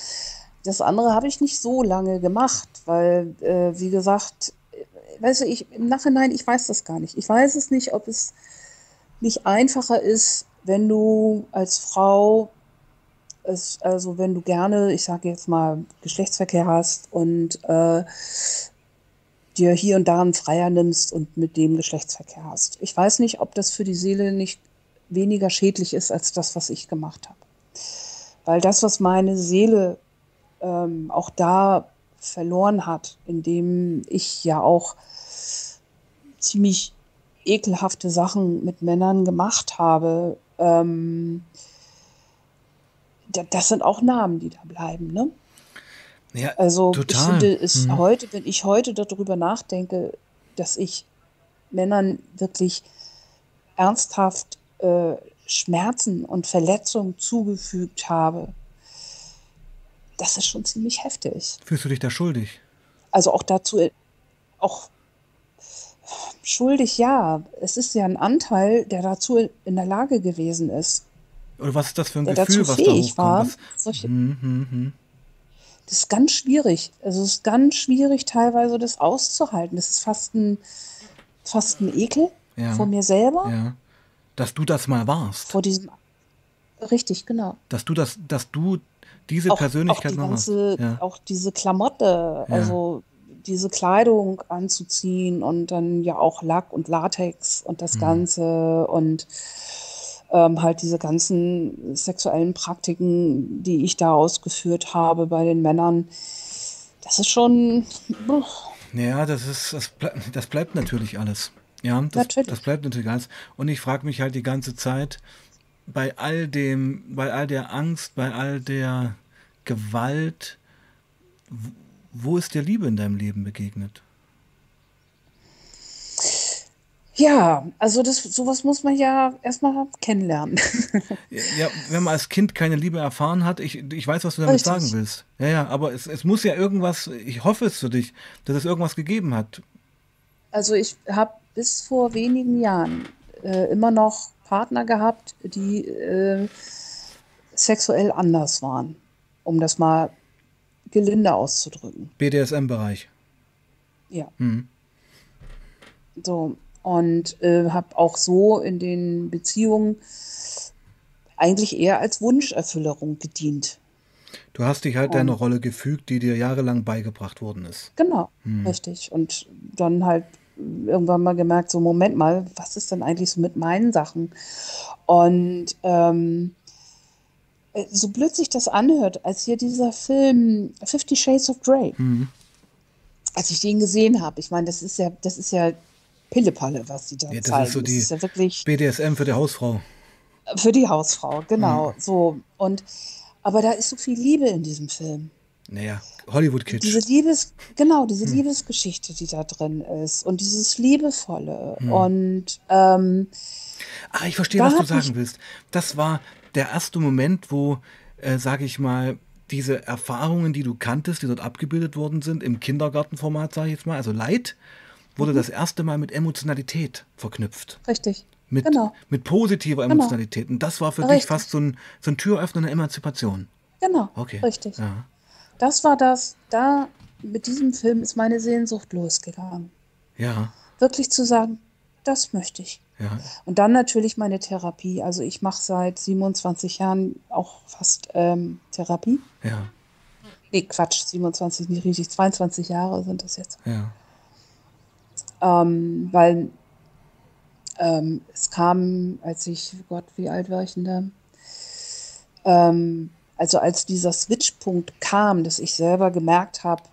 das andere habe ich nicht so lange gemacht, weil, äh, wie gesagt, weißt du, ich im Nachhinein, ich weiß das gar nicht. Ich weiß es nicht, ob es nicht einfacher ist, wenn du als Frau, es, also wenn du gerne, ich sage jetzt mal, Geschlechtsverkehr hast und äh, dir hier und da einen Freier nimmst und mit dem Geschlechtsverkehr hast. Ich weiß nicht, ob das für die Seele nicht weniger schädlich ist als das, was ich gemacht habe. Weil das, was meine Seele ähm, auch da verloren hat, indem ich ja auch ziemlich ekelhafte Sachen mit Männern gemacht habe, ähm, das sind auch Namen, die da bleiben, ne? Ja, also total. ich finde es hm. heute, wenn ich heute darüber nachdenke, dass ich Männern wirklich ernsthaft äh, Schmerzen und Verletzungen zugefügt habe, das ist schon ziemlich heftig. Fühlst du dich da schuldig? Also auch dazu, auch schuldig, ja. Es ist ja ein Anteil, der dazu in der Lage gewesen ist. Oder was ist das für ein Gefühl, was da hochkommt? War, solche, hm, hm, hm. Das ist ganz schwierig. Also es ist ganz schwierig, teilweise das auszuhalten. Das ist fast ein, fast ein Ekel ja. vor mir selber. Ja. Dass du das mal warst. Vor diesem. Richtig, genau. Dass du das, dass du diese auch, Persönlichkeit auch die ganze, ja. Auch diese Klamotte, also diese Kleidung anzuziehen und dann ja auch Lack und Latex und das mhm. Ganze und ähm, halt diese ganzen sexuellen Praktiken, die ich da ausgeführt habe bei den Männern, das ist schon. Boah. Ja, das ist, das, ble das bleibt natürlich alles. Ja, das, das bleibt natürlich alles. Und ich frage mich halt die ganze Zeit, bei all dem, bei all der Angst, bei all der Gewalt, wo ist dir Liebe in deinem Leben begegnet? Ja, also das, sowas muss man ja erstmal kennenlernen. ja, wenn man als Kind keine Liebe erfahren hat, ich, ich weiß, was du damit Richtig. sagen willst. Ja, ja, aber es, es muss ja irgendwas, ich hoffe es für dich, dass es irgendwas gegeben hat. Also ich habe bis vor wenigen Jahren äh, immer noch Partner gehabt, die äh, sexuell anders waren, um das mal gelinde auszudrücken. BDSM-Bereich. Ja. Mhm. So, und äh, habe auch so in den Beziehungen eigentlich eher als Wunscherfüllerung gedient. Du hast dich halt und, deine Rolle gefügt, die dir jahrelang beigebracht worden ist. Genau, hm. richtig. Und dann halt irgendwann mal gemerkt, so Moment mal, was ist denn eigentlich so mit meinen Sachen? Und ähm, äh, so blöd sich das anhört, als hier dieser Film Fifty Shades of Grey, mhm. als ich den gesehen habe, ich meine, das ist ja, das ist ja Pillepalle, was die da ja, das zeigen. Ist so die das ist ja wirklich BDSM für die Hausfrau. Für die Hausfrau, genau. Mhm. So. Und aber da ist so viel Liebe in diesem Film. Naja, Hollywood-Kitsch. Diese Liebes, genau, diese hm. Liebesgeschichte, die da drin ist und dieses Liebevolle. Hm. Und ähm, Ah, ich verstehe, was du sagen willst. Das war der erste Moment, wo, äh, sage ich mal, diese Erfahrungen, die du kanntest, die dort abgebildet worden sind, im Kindergartenformat, sage ich jetzt mal, also Leid, wurde mhm. das erste Mal mit Emotionalität verknüpft. Richtig. Mit, genau. mit positiver genau. Emotionalität. Und das war für Richtig. dich fast so ein, so ein Türöffner einer Emanzipation. Genau. Okay. Richtig. Ja. Das war das, da mit diesem Film ist meine Sehnsucht losgegangen. Ja. Wirklich zu sagen, das möchte ich. Ja. Und dann natürlich meine Therapie. Also ich mache seit 27 Jahren auch fast ähm, Therapie. Ja. Nee, Quatsch, 27 nicht richtig, 22 Jahre sind das jetzt. Ja. Ähm, weil ähm, es kam, als ich, Gott, wie alt war ich denn da? Ähm, also als dieser Switchpunkt kam, dass ich selber gemerkt habe,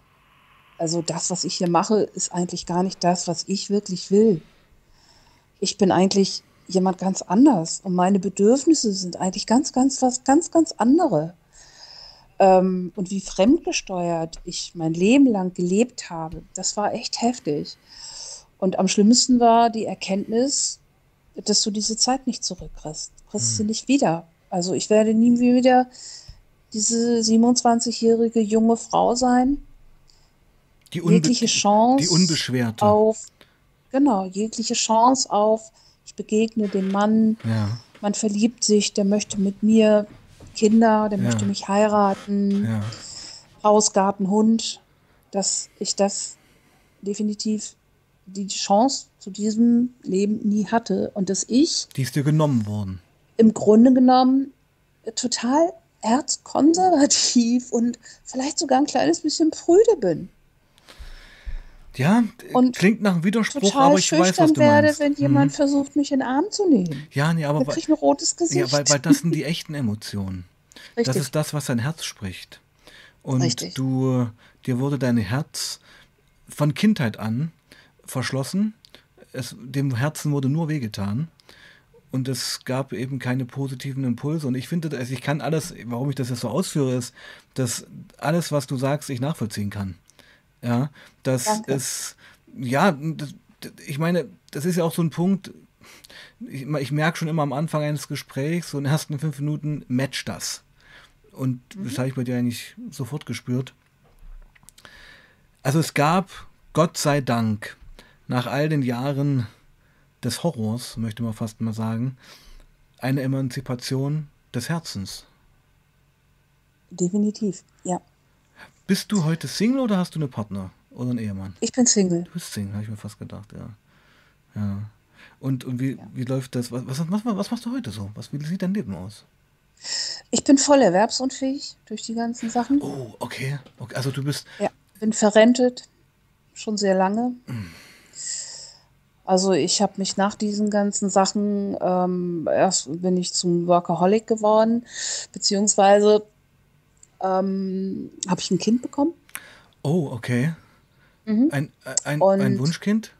also das, was ich hier mache, ist eigentlich gar nicht das, was ich wirklich will ich bin eigentlich jemand ganz anders und meine Bedürfnisse sind eigentlich ganz, ganz was ganz, ganz andere. Ähm, und wie fremdgesteuert ich mein Leben lang gelebt habe, das war echt heftig. Und am schlimmsten war die Erkenntnis, dass du diese Zeit nicht zurückkriegst. Du kriegst hm. sie nicht wieder. Also ich werde nie wieder diese 27-jährige junge Frau sein. Die jegliche Chance die unbeschwerte. auf, genau, jegliche Chance auf, ich begegne dem Mann, ja. man verliebt sich, der möchte mit mir Kinder, der ja. möchte mich heiraten, ja. Haus, Garten, Hund, dass ich das definitiv die Chance zu diesem Leben nie hatte und dass ich. Die ist dir genommen worden. Im Grunde genommen total erzkonservativ und vielleicht sogar ein kleines bisschen prüde bin. Ja, und klingt nach einem Widerspruch, aber ich weiß, was du werde, meinst. wenn jemand hm. versucht, mich in den Arm zu nehmen. Ja, nee, aber krieg ich ein rotes Gesicht. Ja, weil, weil das sind die echten Emotionen. Richtig. Das ist das, was dein Herz spricht. Und Richtig. du, dir wurde dein Herz von Kindheit an verschlossen. Es, dem Herzen wurde nur wehgetan. Und es gab eben keine positiven Impulse. Und ich finde, also ich kann alles, warum ich das jetzt so ausführe, ist, dass alles, was du sagst, ich nachvollziehen kann. Ja, das Danke. ist, ja, das, ich meine, das ist ja auch so ein Punkt, ich, ich merke schon immer am Anfang eines Gesprächs, so in den ersten fünf Minuten matcht das. Und mhm. das habe ich bei dir eigentlich sofort gespürt. Also es gab, Gott sei Dank, nach all den Jahren des Horrors, möchte man fast mal sagen, eine Emanzipation des Herzens. Definitiv, ja. Bist du heute Single oder hast du einen Partner oder einen Ehemann? Ich bin Single. Du bist Single, habe ich mir fast gedacht, ja. Ja. Und, und wie, ja. wie läuft das? Was, was, was, was machst du heute so? Was, wie sieht dein Leben aus? Ich bin voll erwerbsunfähig durch die ganzen Sachen. Oh, okay. okay. Also du bist. Ja, bin verrentet, schon sehr lange. Mm. Also ich habe mich nach diesen ganzen Sachen, ähm, erst bin ich zum Workaholic geworden, beziehungsweise ähm, habe ich ein Kind bekommen. Oh, okay. Mhm. Ein, ein, ein Wunschkind?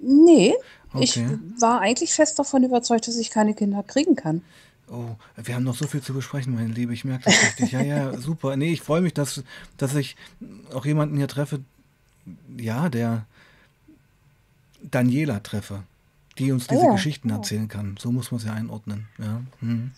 Nee, okay. ich war eigentlich fest davon überzeugt, dass ich keine Kinder kriegen kann. Oh, wir haben noch so viel zu besprechen, meine Liebe. Ich merke das richtig. Ja, ja, super. Nee, ich freue mich, dass, dass ich auch jemanden hier treffe, ja, der, Daniela treffe, die uns diese ja. Geschichten erzählen kann. So muss man sie einordnen. Ja, mhm.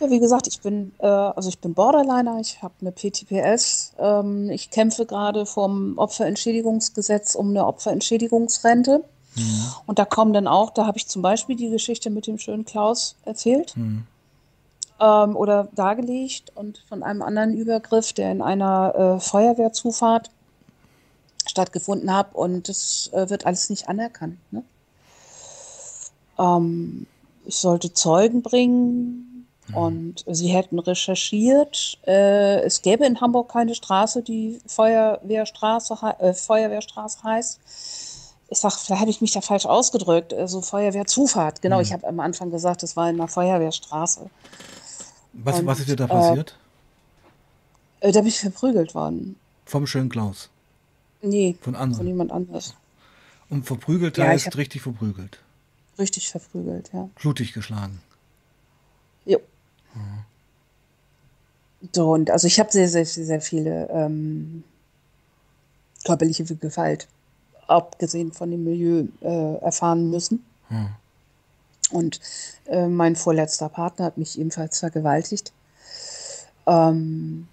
ja wie gesagt, ich bin, äh, also ich bin Borderliner, ich habe eine PTPS, ähm, ich kämpfe gerade vom Opferentschädigungsgesetz um eine Opferentschädigungsrente. Mhm. Und da kommen dann auch, da habe ich zum Beispiel die Geschichte mit dem schönen Klaus erzählt. Mhm. Ähm, oder dargelegt und von einem anderen Übergriff, der in einer äh, Feuerwehrzufahrt stattgefunden habe und das äh, wird alles nicht anerkannt. Ne? Ähm, ich sollte Zeugen bringen mhm. und sie hätten recherchiert. Äh, es gäbe in Hamburg keine Straße, die Feuerwehrstraße, äh, Feuerwehrstraße heißt. Ich sage, vielleicht habe ich mich da falsch ausgedrückt. Also Feuerwehrzufahrt. Genau, mhm. ich habe am Anfang gesagt, das war in einer Feuerwehrstraße. Was, und, was ist dir da passiert? Äh, da bin ich verprügelt worden. Vom schönen Klaus. Nee, von anderen. Von jemand anders. Und verprügelt ja, heißt richtig verprügelt. Richtig verprügelt, ja. Blutig geschlagen. Jo. Mhm. So, und also ich habe sehr, sehr, sehr viele ähm, körperliche Gewalt, abgesehen von dem Milieu, äh, erfahren müssen. Mhm. Und äh, mein vorletzter Partner hat mich ebenfalls vergewaltigt. Ähm,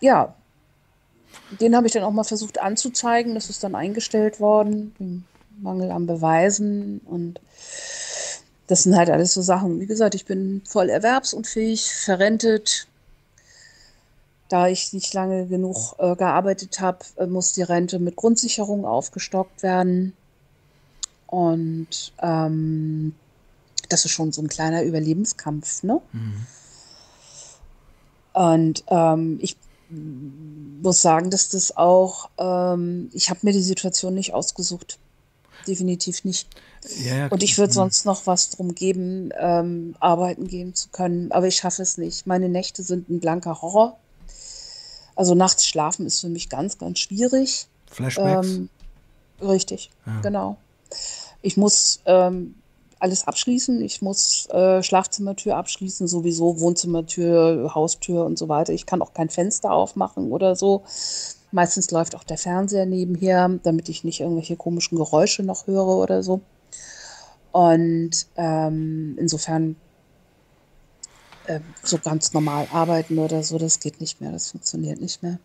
ja, den habe ich dann auch mal versucht anzuzeigen. Das ist dann eingestellt worden, wegen Mangel an Beweisen. Und das sind halt alles so Sachen. Wie gesagt, ich bin voll erwerbsunfähig, verrentet. Da ich nicht lange genug äh, gearbeitet habe, äh, muss die Rente mit Grundsicherung aufgestockt werden. Und ähm, das ist schon so ein kleiner Überlebenskampf. Ne? Mhm. Und ähm, ich muss sagen, dass das auch, ähm, ich habe mir die Situation nicht ausgesucht. Definitiv nicht. Ja, ja, und ich würde sonst noch was drum geben, ähm, arbeiten gehen zu können, aber ich schaffe es nicht. Meine Nächte sind ein blanker Horror. Also nachts schlafen ist für mich ganz, ganz schwierig. Flashbacks? Ähm, richtig, ja. genau. Ich muss ähm, alles abschließen. Ich muss äh, Schlafzimmertür abschließen, sowieso Wohnzimmertür, Haustür und so weiter. Ich kann auch kein Fenster aufmachen oder so. Meistens läuft auch der Fernseher nebenher, damit ich nicht irgendwelche komischen Geräusche noch höre oder so. Und ähm, insofern äh, so ganz normal arbeiten oder so, das geht nicht mehr, das funktioniert nicht mehr.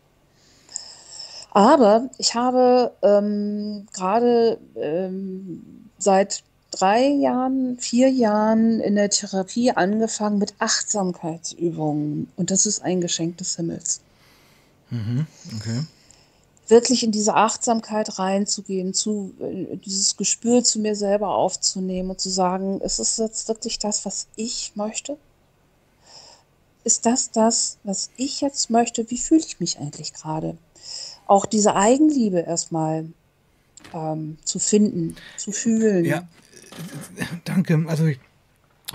Aber ich habe ähm, gerade ähm, seit drei Jahren, vier Jahren in der Therapie angefangen mit Achtsamkeitsübungen. Und das ist ein Geschenk des Himmels. Mhm, okay. Wirklich in diese Achtsamkeit reinzugehen, zu, äh, dieses Gespür zu mir selber aufzunehmen und zu sagen, ist es jetzt wirklich das, was ich möchte? Ist das das, was ich jetzt möchte? Wie fühle ich mich eigentlich gerade? Auch diese Eigenliebe erstmal ähm, zu finden, zu fühlen. Ja, Danke. Also ich,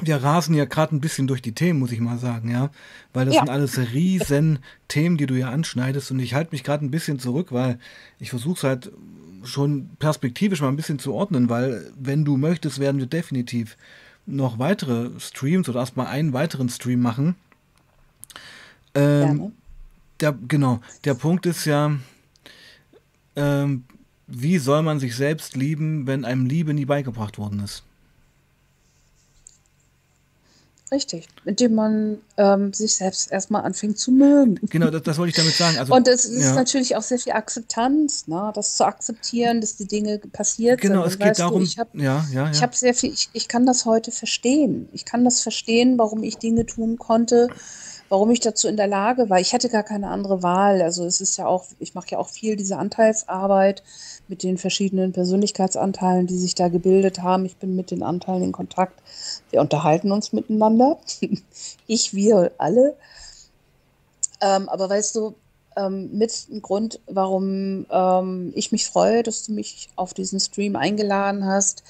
wir rasen ja gerade ein bisschen durch die Themen, muss ich mal sagen, ja. Weil das ja. sind alles riesen Themen, die du ja anschneidest. Und ich halte mich gerade ein bisschen zurück, weil ich versuche es halt schon perspektivisch mal ein bisschen zu ordnen, weil wenn du möchtest, werden wir definitiv noch weitere Streams oder erstmal einen weiteren Stream machen. Ähm, der, genau, der Punkt ist ja, ähm, wie soll man sich selbst lieben, wenn einem Liebe nie beigebracht worden ist? Richtig, indem man ähm, sich selbst erstmal anfängt zu mögen. Genau, das, das wollte ich damit sagen. Also, und es ist ja. natürlich auch sehr viel Akzeptanz, ne? das zu akzeptieren, dass die Dinge passiert genau, sind. Genau, es geht darum, du, ich habe ja, ja, ja. hab sehr viel, ich, ich kann das heute verstehen. Ich kann das verstehen, warum ich Dinge tun konnte, warum ich dazu in der Lage war. Ich hatte gar keine andere Wahl. Also es ist ja auch, ich mache ja auch viel diese Anteilsarbeit mit den verschiedenen Persönlichkeitsanteilen, die sich da gebildet haben. Ich bin mit den Anteilen in Kontakt. Wir unterhalten uns miteinander. ich, wir alle. Ähm, aber weißt du, ähm, mit ein Grund, warum ähm, ich mich freue, dass du mich auf diesen Stream eingeladen hast,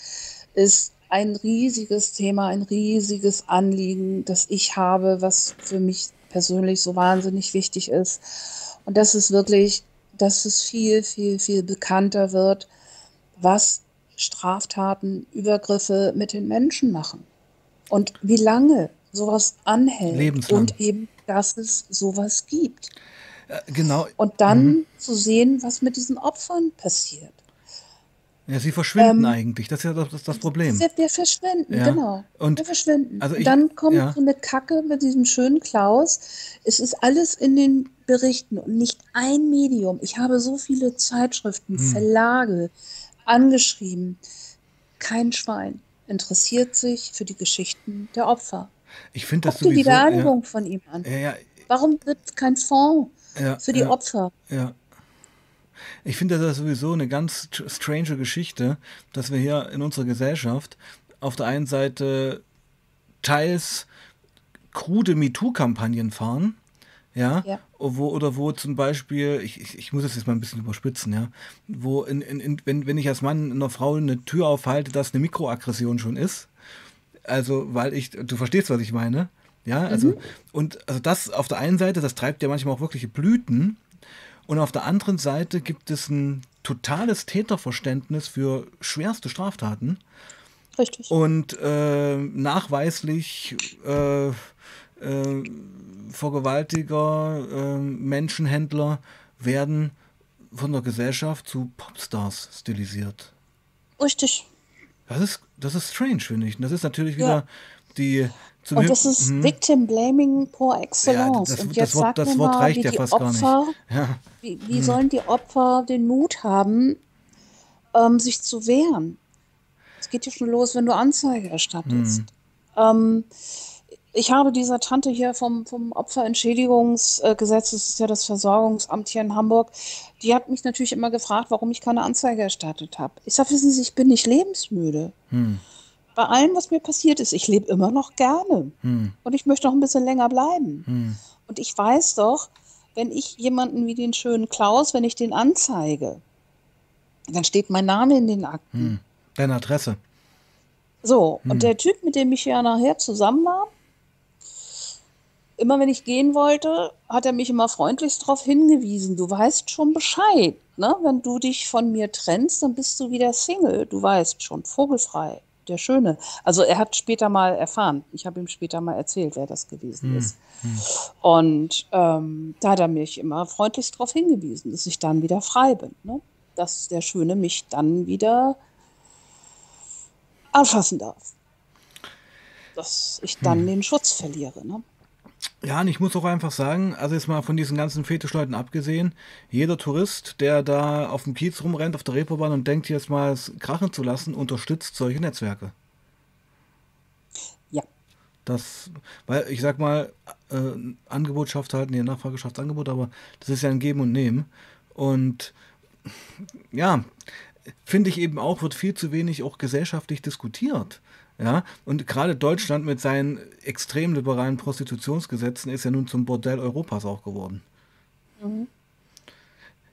ist, ein riesiges Thema, ein riesiges Anliegen, das ich habe, was für mich persönlich so wahnsinnig wichtig ist. Und das ist wirklich, dass es viel, viel, viel bekannter wird, was Straftaten, Übergriffe mit den Menschen machen. Und wie lange sowas anhält. Lebenslang. Und eben, dass es sowas gibt. Äh, genau. Und dann mhm. zu sehen, was mit diesen Opfern passiert. Ja, sie verschwinden ähm, eigentlich. Das ist ja das, das Problem. Wir, wir verschwinden, ja. genau. Und wir verschwinden. Also ich, dann kommt ja. so eine Kacke mit diesem schönen Klaus. Es ist alles in den Berichten und nicht ein Medium. Ich habe so viele Zeitschriften, hm. Verlage angeschrieben. Kein Schwein interessiert sich für die Geschichten der Opfer. Ich finde das Guck dir die Beerdigung ja. von ihm an. Warum wird kein Fonds für die Opfer? Ja. Ich finde das sowieso eine ganz strange Geschichte, dass wir hier in unserer Gesellschaft auf der einen Seite teils krude MeToo-Kampagnen fahren, ja, ja, Wo, oder wo zum Beispiel, ich, ich, ich muss es jetzt mal ein bisschen überspitzen, ja, wo in, in, in, wenn, wenn ich als Mann einer Frau eine Tür aufhalte, das eine Mikroaggression schon ist. Also, weil ich, du verstehst, was ich meine. Ja, also, mhm. und also das auf der einen Seite, das treibt ja manchmal auch wirkliche Blüten, und auf der anderen Seite gibt es ein totales Täterverständnis für schwerste Straftaten. Richtig. Und äh, nachweislich äh, äh, Vergewaltiger, äh, Menschenhändler werden von der Gesellschaft zu Popstars stilisiert. Richtig. Das ist, das ist strange, finde ich. Und das ist natürlich wieder ja. die zum und das ist hm. Victim Blaming por excellence. Ja, das, und jetzt das Wort, das Wort mal, reicht ja fast Opfer, gar nicht. Ja. Wie, wie hm. sollen die Opfer den Mut haben, ähm, sich zu wehren? Es geht ja schon los, wenn du Anzeige erstattest. Hm. Ähm, ich habe dieser Tante hier vom, vom Opferentschädigungsgesetz, das ist ja das Versorgungsamt hier in Hamburg, die hat mich natürlich immer gefragt, warum ich keine Anzeige erstattet habe. Ich sage, wissen Sie, ich bin nicht lebensmüde. Hm bei allem, was mir passiert ist, ich lebe immer noch gerne. Hm. Und ich möchte noch ein bisschen länger bleiben. Hm. Und ich weiß doch, wenn ich jemanden wie den schönen Klaus, wenn ich den anzeige, dann steht mein Name in den Akten. Hm. Deine Adresse. So, und hm. der Typ, mit dem ich ja nachher zusammen war, immer wenn ich gehen wollte, hat er mich immer freundlichst darauf hingewiesen, du weißt schon Bescheid. Ne? Wenn du dich von mir trennst, dann bist du wieder Single. Du weißt schon, vogelfrei der Schöne. Also er hat später mal erfahren, ich habe ihm später mal erzählt, wer das gewesen hm. ist. Hm. Und ähm, da hat er mich immer freundlich darauf hingewiesen, dass ich dann wieder frei bin. Ne? Dass der Schöne mich dann wieder anfassen darf. Dass ich dann hm. den Schutz verliere. Ne? Ja, und ich muss auch einfach sagen, also jetzt mal von diesen ganzen Fetischleuten abgesehen, jeder Tourist, der da auf dem Kiez rumrennt, auf der Reeperbahn und denkt, jetzt mal es krachen zu lassen, unterstützt solche Netzwerke. Ja. Das, weil ich sag mal, äh, Angebot schafft halt, nee, Nachfrage schafft Angebot, aber das ist ja ein Geben und Nehmen. Und ja, finde ich eben auch, wird viel zu wenig auch gesellschaftlich diskutiert. Ja, und gerade Deutschland mit seinen extrem liberalen Prostitutionsgesetzen ist ja nun zum Bordell Europas auch geworden. Mhm.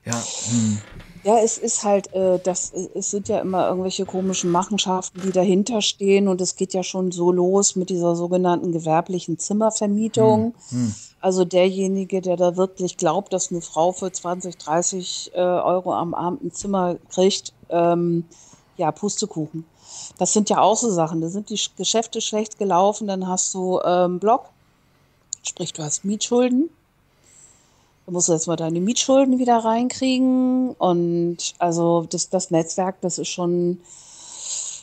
Ja, hm. ja, es ist halt, äh, das, es sind ja immer irgendwelche komischen Machenschaften, die dahinter stehen und es geht ja schon so los mit dieser sogenannten gewerblichen Zimmervermietung. Hm. Hm. Also derjenige, der da wirklich glaubt, dass eine Frau für 20, 30 äh, Euro am Abend ein Zimmer kriegt, ähm, ja, Pustekuchen. Das sind ja auch so Sachen. Da sind die Geschäfte schlecht gelaufen, dann hast du ähm, Block, sprich, du hast Mietschulden. Da musst du jetzt mal deine Mietschulden wieder reinkriegen. Und also das, das Netzwerk, das ist schon,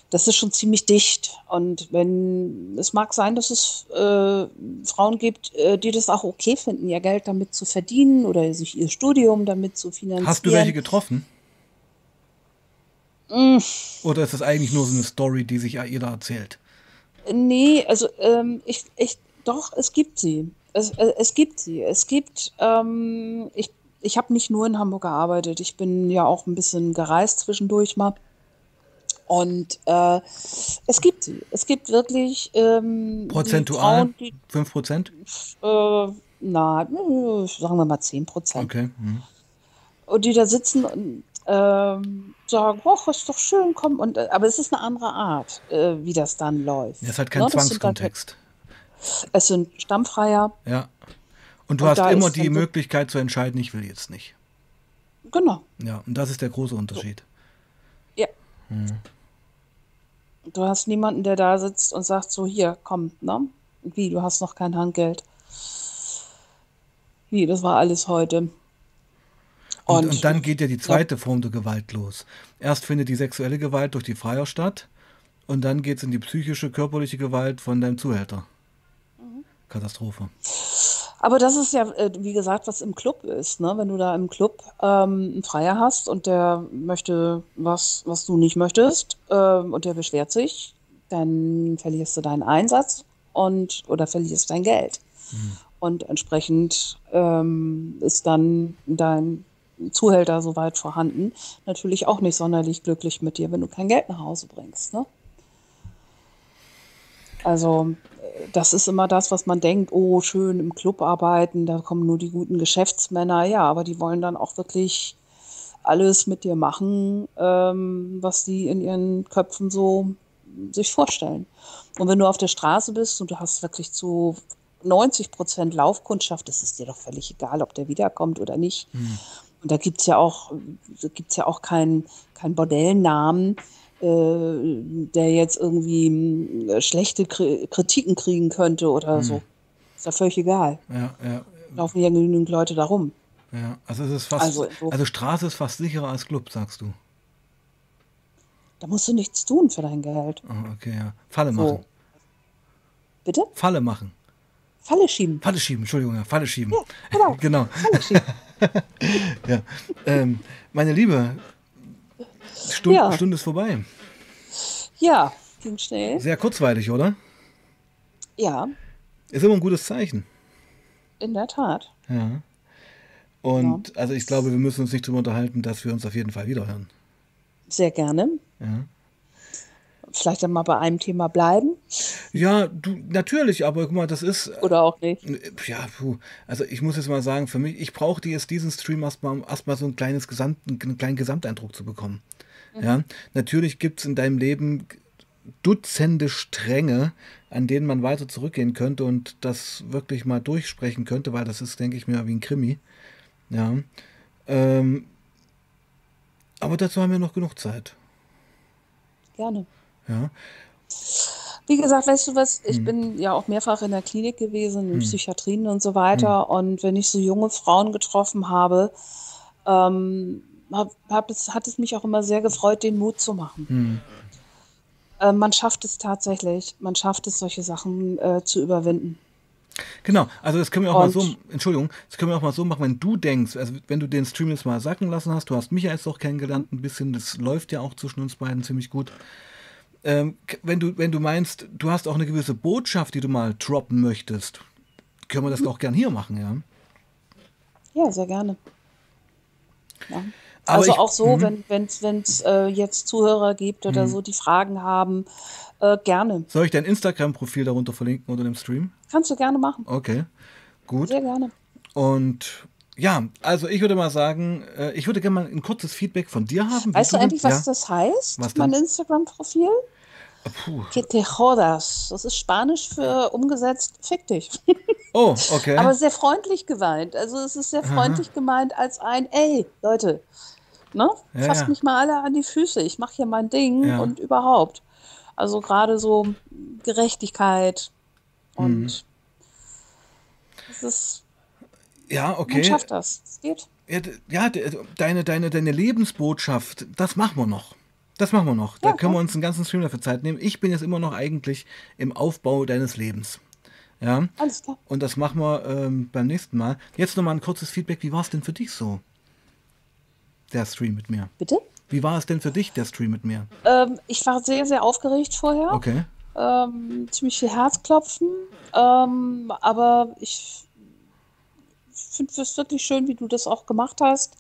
das ist schon ziemlich dicht. Und wenn es mag sein, dass es äh, Frauen gibt, äh, die das auch okay finden, ihr Geld damit zu verdienen oder sich ihr Studium damit zu finanzieren. Hast du welche getroffen? Mm. Oder ist das eigentlich nur so eine Story, die sich jeder erzählt? Nee, also ähm, ich, ich, doch, es gibt sie. Es, äh, es gibt sie. Es gibt, ähm, ich, ich habe nicht nur in Hamburg gearbeitet, ich bin ja auch ein bisschen gereist zwischendurch mal. Und äh, es gibt sie. Es gibt wirklich ähm, Prozentual? Frauen, die, 5 Prozent? Äh, na, sagen wir mal 10 Prozent. Okay. Mhm. Und die da sitzen und ähm, sagen, oh, ist doch schön, komm. Und, äh, aber es ist eine andere Art, äh, wie das dann läuft. Es hat keinen ja, Zwangskontext. Sind es sind Stammfreier. Ja. Und du und hast immer die Möglichkeit zu entscheiden, ich will jetzt nicht. Genau. Ja, und das ist der große Unterschied. So. Ja. Hm. Du hast niemanden, der da sitzt und sagt so, hier, komm, ne? Wie, du hast noch kein Handgeld. Wie, das war alles heute. Und, und, und, dann geht ja die zweite ja. Form der Gewalt los. Erst findet die sexuelle Gewalt durch die Freier statt und dann geht es in die psychische, körperliche Gewalt von deinem Zuhälter. Mhm. Katastrophe. Aber das ist ja, äh, wie gesagt, was im Club ist. Ne? Wenn du da im Club ähm, einen Freier hast und der möchte was, was du nicht möchtest ähm, und der beschwert sich, dann verlierst du deinen Einsatz und oder verlierst dein Geld. Mhm. Und entsprechend ähm, ist dann dein Zuhälter soweit vorhanden, natürlich auch nicht sonderlich glücklich mit dir, wenn du kein Geld nach Hause bringst. Ne? Also das ist immer das, was man denkt, oh, schön im Club arbeiten, da kommen nur die guten Geschäftsmänner. Ja, aber die wollen dann auch wirklich alles mit dir machen, ähm, was die in ihren Köpfen so sich vorstellen. Und wenn du auf der Straße bist und du hast wirklich zu 90 Prozent Laufkundschaft, das ist dir doch völlig egal, ob der wiederkommt oder nicht. Mhm. Und da gibt es ja auch, gibt's ja auch keinen kein Bordellnamen, äh, der jetzt irgendwie äh, schlechte Kritiken kriegen könnte oder hm. so. Ist ja völlig egal. Ja, ja. Laufen ja genügend Leute da rum. Ja, also es ist fast, also, so, also Straße ist fast sicherer als Club, sagst du. Da musst du nichts tun für dein Geld. Oh, okay, ja. Falle machen. So. Bitte? Falle machen. Falle schieben. Falle schieben, Entschuldigung, ja, Falle schieben. Ja, genau. genau. Falle schieben. Ja. Ähm, meine Liebe, Stund, ja. Stunde ist vorbei. Ja, ging schnell. Sehr kurzweilig, oder? Ja. Ist immer ein gutes Zeichen. In der Tat. Ja. Und ja. also ich glaube, wir müssen uns nicht darüber unterhalten, dass wir uns auf jeden Fall wiederhören. Sehr gerne. Ja vielleicht dann mal bei einem Thema bleiben? Ja, du, natürlich, aber guck mal, das ist. Oder auch nicht. Ja, puh. Also ich muss jetzt mal sagen, für mich, ich brauche jetzt diesen Stream erstmal, erstmal so ein kleines Gesamt, einen kleinen Gesamteindruck zu bekommen. Mhm. Ja, natürlich gibt es in deinem Leben Dutzende Stränge, an denen man weiter zurückgehen könnte und das wirklich mal durchsprechen könnte, weil das ist, denke ich mir, wie ein Krimi. Ja. Ähm, aber dazu haben wir noch genug Zeit. Gerne. Ja. Wie gesagt, weißt du was, ich hm. bin ja auch mehrfach in der Klinik gewesen, in hm. Psychiatrien und so weiter. Hm. Und wenn ich so junge Frauen getroffen habe, ähm, hab, hab es, hat es mich auch immer sehr gefreut, den Mut zu machen. Hm. äh, man schafft es tatsächlich. Man schafft es, solche Sachen äh, zu überwinden. Genau, also das können wir auch und, mal so, Entschuldigung, das können wir auch mal so machen, wenn du denkst, also wenn du den Stream jetzt mal sacken lassen hast, du hast mich ja jetzt auch kennengelernt ein bisschen, das läuft ja auch zwischen uns beiden ziemlich gut. Ähm, wenn, du, wenn du meinst, du hast auch eine gewisse Botschaft, die du mal droppen möchtest, können wir das mhm. auch gern hier machen, ja? Ja, sehr gerne. Ja. also ich, auch so, mhm. wenn es äh, jetzt Zuhörer gibt oder mhm. so, die Fragen haben, äh, gerne. Soll ich dein Instagram-Profil darunter verlinken unter dem Stream? Kannst du gerne machen. Okay, gut. Sehr gerne. Und ja, also ich würde mal sagen, äh, ich würde gerne mal ein kurzes Feedback von dir haben. Weißt du eigentlich, was ja? das heißt, was mein Instagram-Profil? Que te jodas. Das ist Spanisch für umgesetzt, fick dich. Oh, okay. Aber sehr freundlich gemeint. Also es ist sehr freundlich Aha. gemeint als ein, ey, Leute, ne? Ja, fasst ja. mich mal alle an die Füße. Ich mache hier mein Ding ja. und überhaupt. Also gerade so Gerechtigkeit und mhm. es ist. Ja, okay. Man schafft das. Es geht. Ja, deine, deine, deine Lebensbotschaft, das machen wir noch. Das machen wir noch. Da können wir uns einen ganzen Stream dafür Zeit nehmen. Ich bin jetzt immer noch eigentlich im Aufbau deines Lebens. Ja. Alles klar. Und das machen wir ähm, beim nächsten Mal. Jetzt nochmal ein kurzes Feedback. Wie war es denn für dich so? Der Stream mit mir. Bitte? Wie war es denn für dich, der Stream mit mir? Ähm, ich war sehr, sehr aufgeregt vorher. Okay. Ähm, ziemlich viel Herzklopfen. Ähm, aber ich finde es wirklich schön, wie du das auch gemacht hast.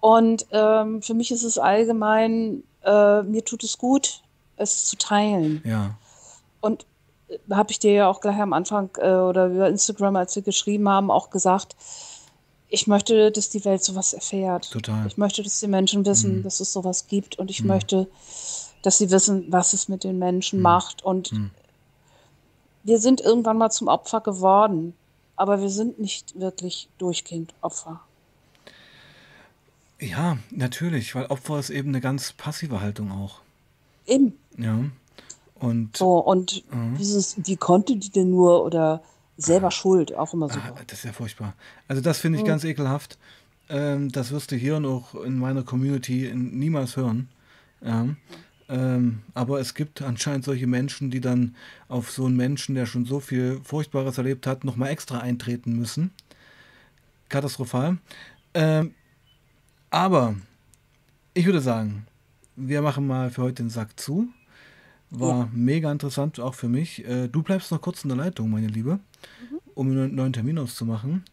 Und ähm, für mich ist es allgemein, äh, mir tut es gut, es zu teilen. Ja. Und äh, habe ich dir ja auch gleich am Anfang äh, oder über Instagram, als wir geschrieben haben, auch gesagt, ich möchte, dass die Welt sowas erfährt. Total. Ich möchte, dass die Menschen wissen, mhm. dass es sowas gibt und ich mhm. möchte, dass sie wissen, was es mit den Menschen mhm. macht. Und mhm. wir sind irgendwann mal zum Opfer geworden, aber wir sind nicht wirklich durchgehend Opfer. Ja, natürlich, weil Opfer ist eben eine ganz passive Haltung auch. Eben. Ja. Und, so, und uh dieses, wie konnte die denn nur oder selber ah, schuld, auch immer super. Ah, das ist ja furchtbar. Also das finde ich mhm. ganz ekelhaft. Ähm, das wirst du hier und auch in meiner Community in, niemals hören. Ja. Ähm, aber es gibt anscheinend solche Menschen, die dann auf so einen Menschen, der schon so viel Furchtbares erlebt hat, nochmal extra eintreten müssen. Katastrophal. Ähm, aber ich würde sagen, wir machen mal für heute den Sack zu. War ja. mega interessant, auch für mich. Äh, du bleibst noch kurz in der Leitung, meine Liebe, mhm. um einen neuen Termin auszumachen.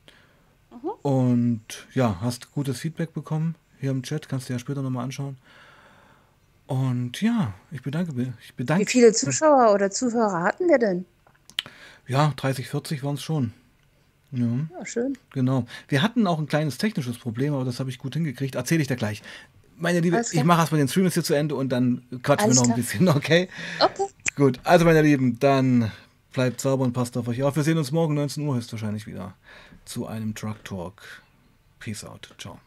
Mhm. Und ja, hast gutes Feedback bekommen hier im Chat, kannst du ja später nochmal anschauen. Und ja, ich bedanke mich. Ich bedanke Wie viele Zuschauer oder Zuhörer hatten wir denn? Ja, 30, 40 waren es schon. Ja. ja, schön. Genau. Wir hatten auch ein kleines technisches Problem, aber das habe ich gut hingekriegt. Erzähle ich dir gleich. Meine Liebe, ich mache erstmal den Stream jetzt hier zu Ende und dann quatschen Alles wir noch ein bisschen, okay? Okay. Gut, also meine Lieben, dann bleibt sauber und passt auf euch auf. Wir sehen uns morgen 19 Uhr höchstwahrscheinlich wieder zu einem Truck Talk. Peace out. Ciao.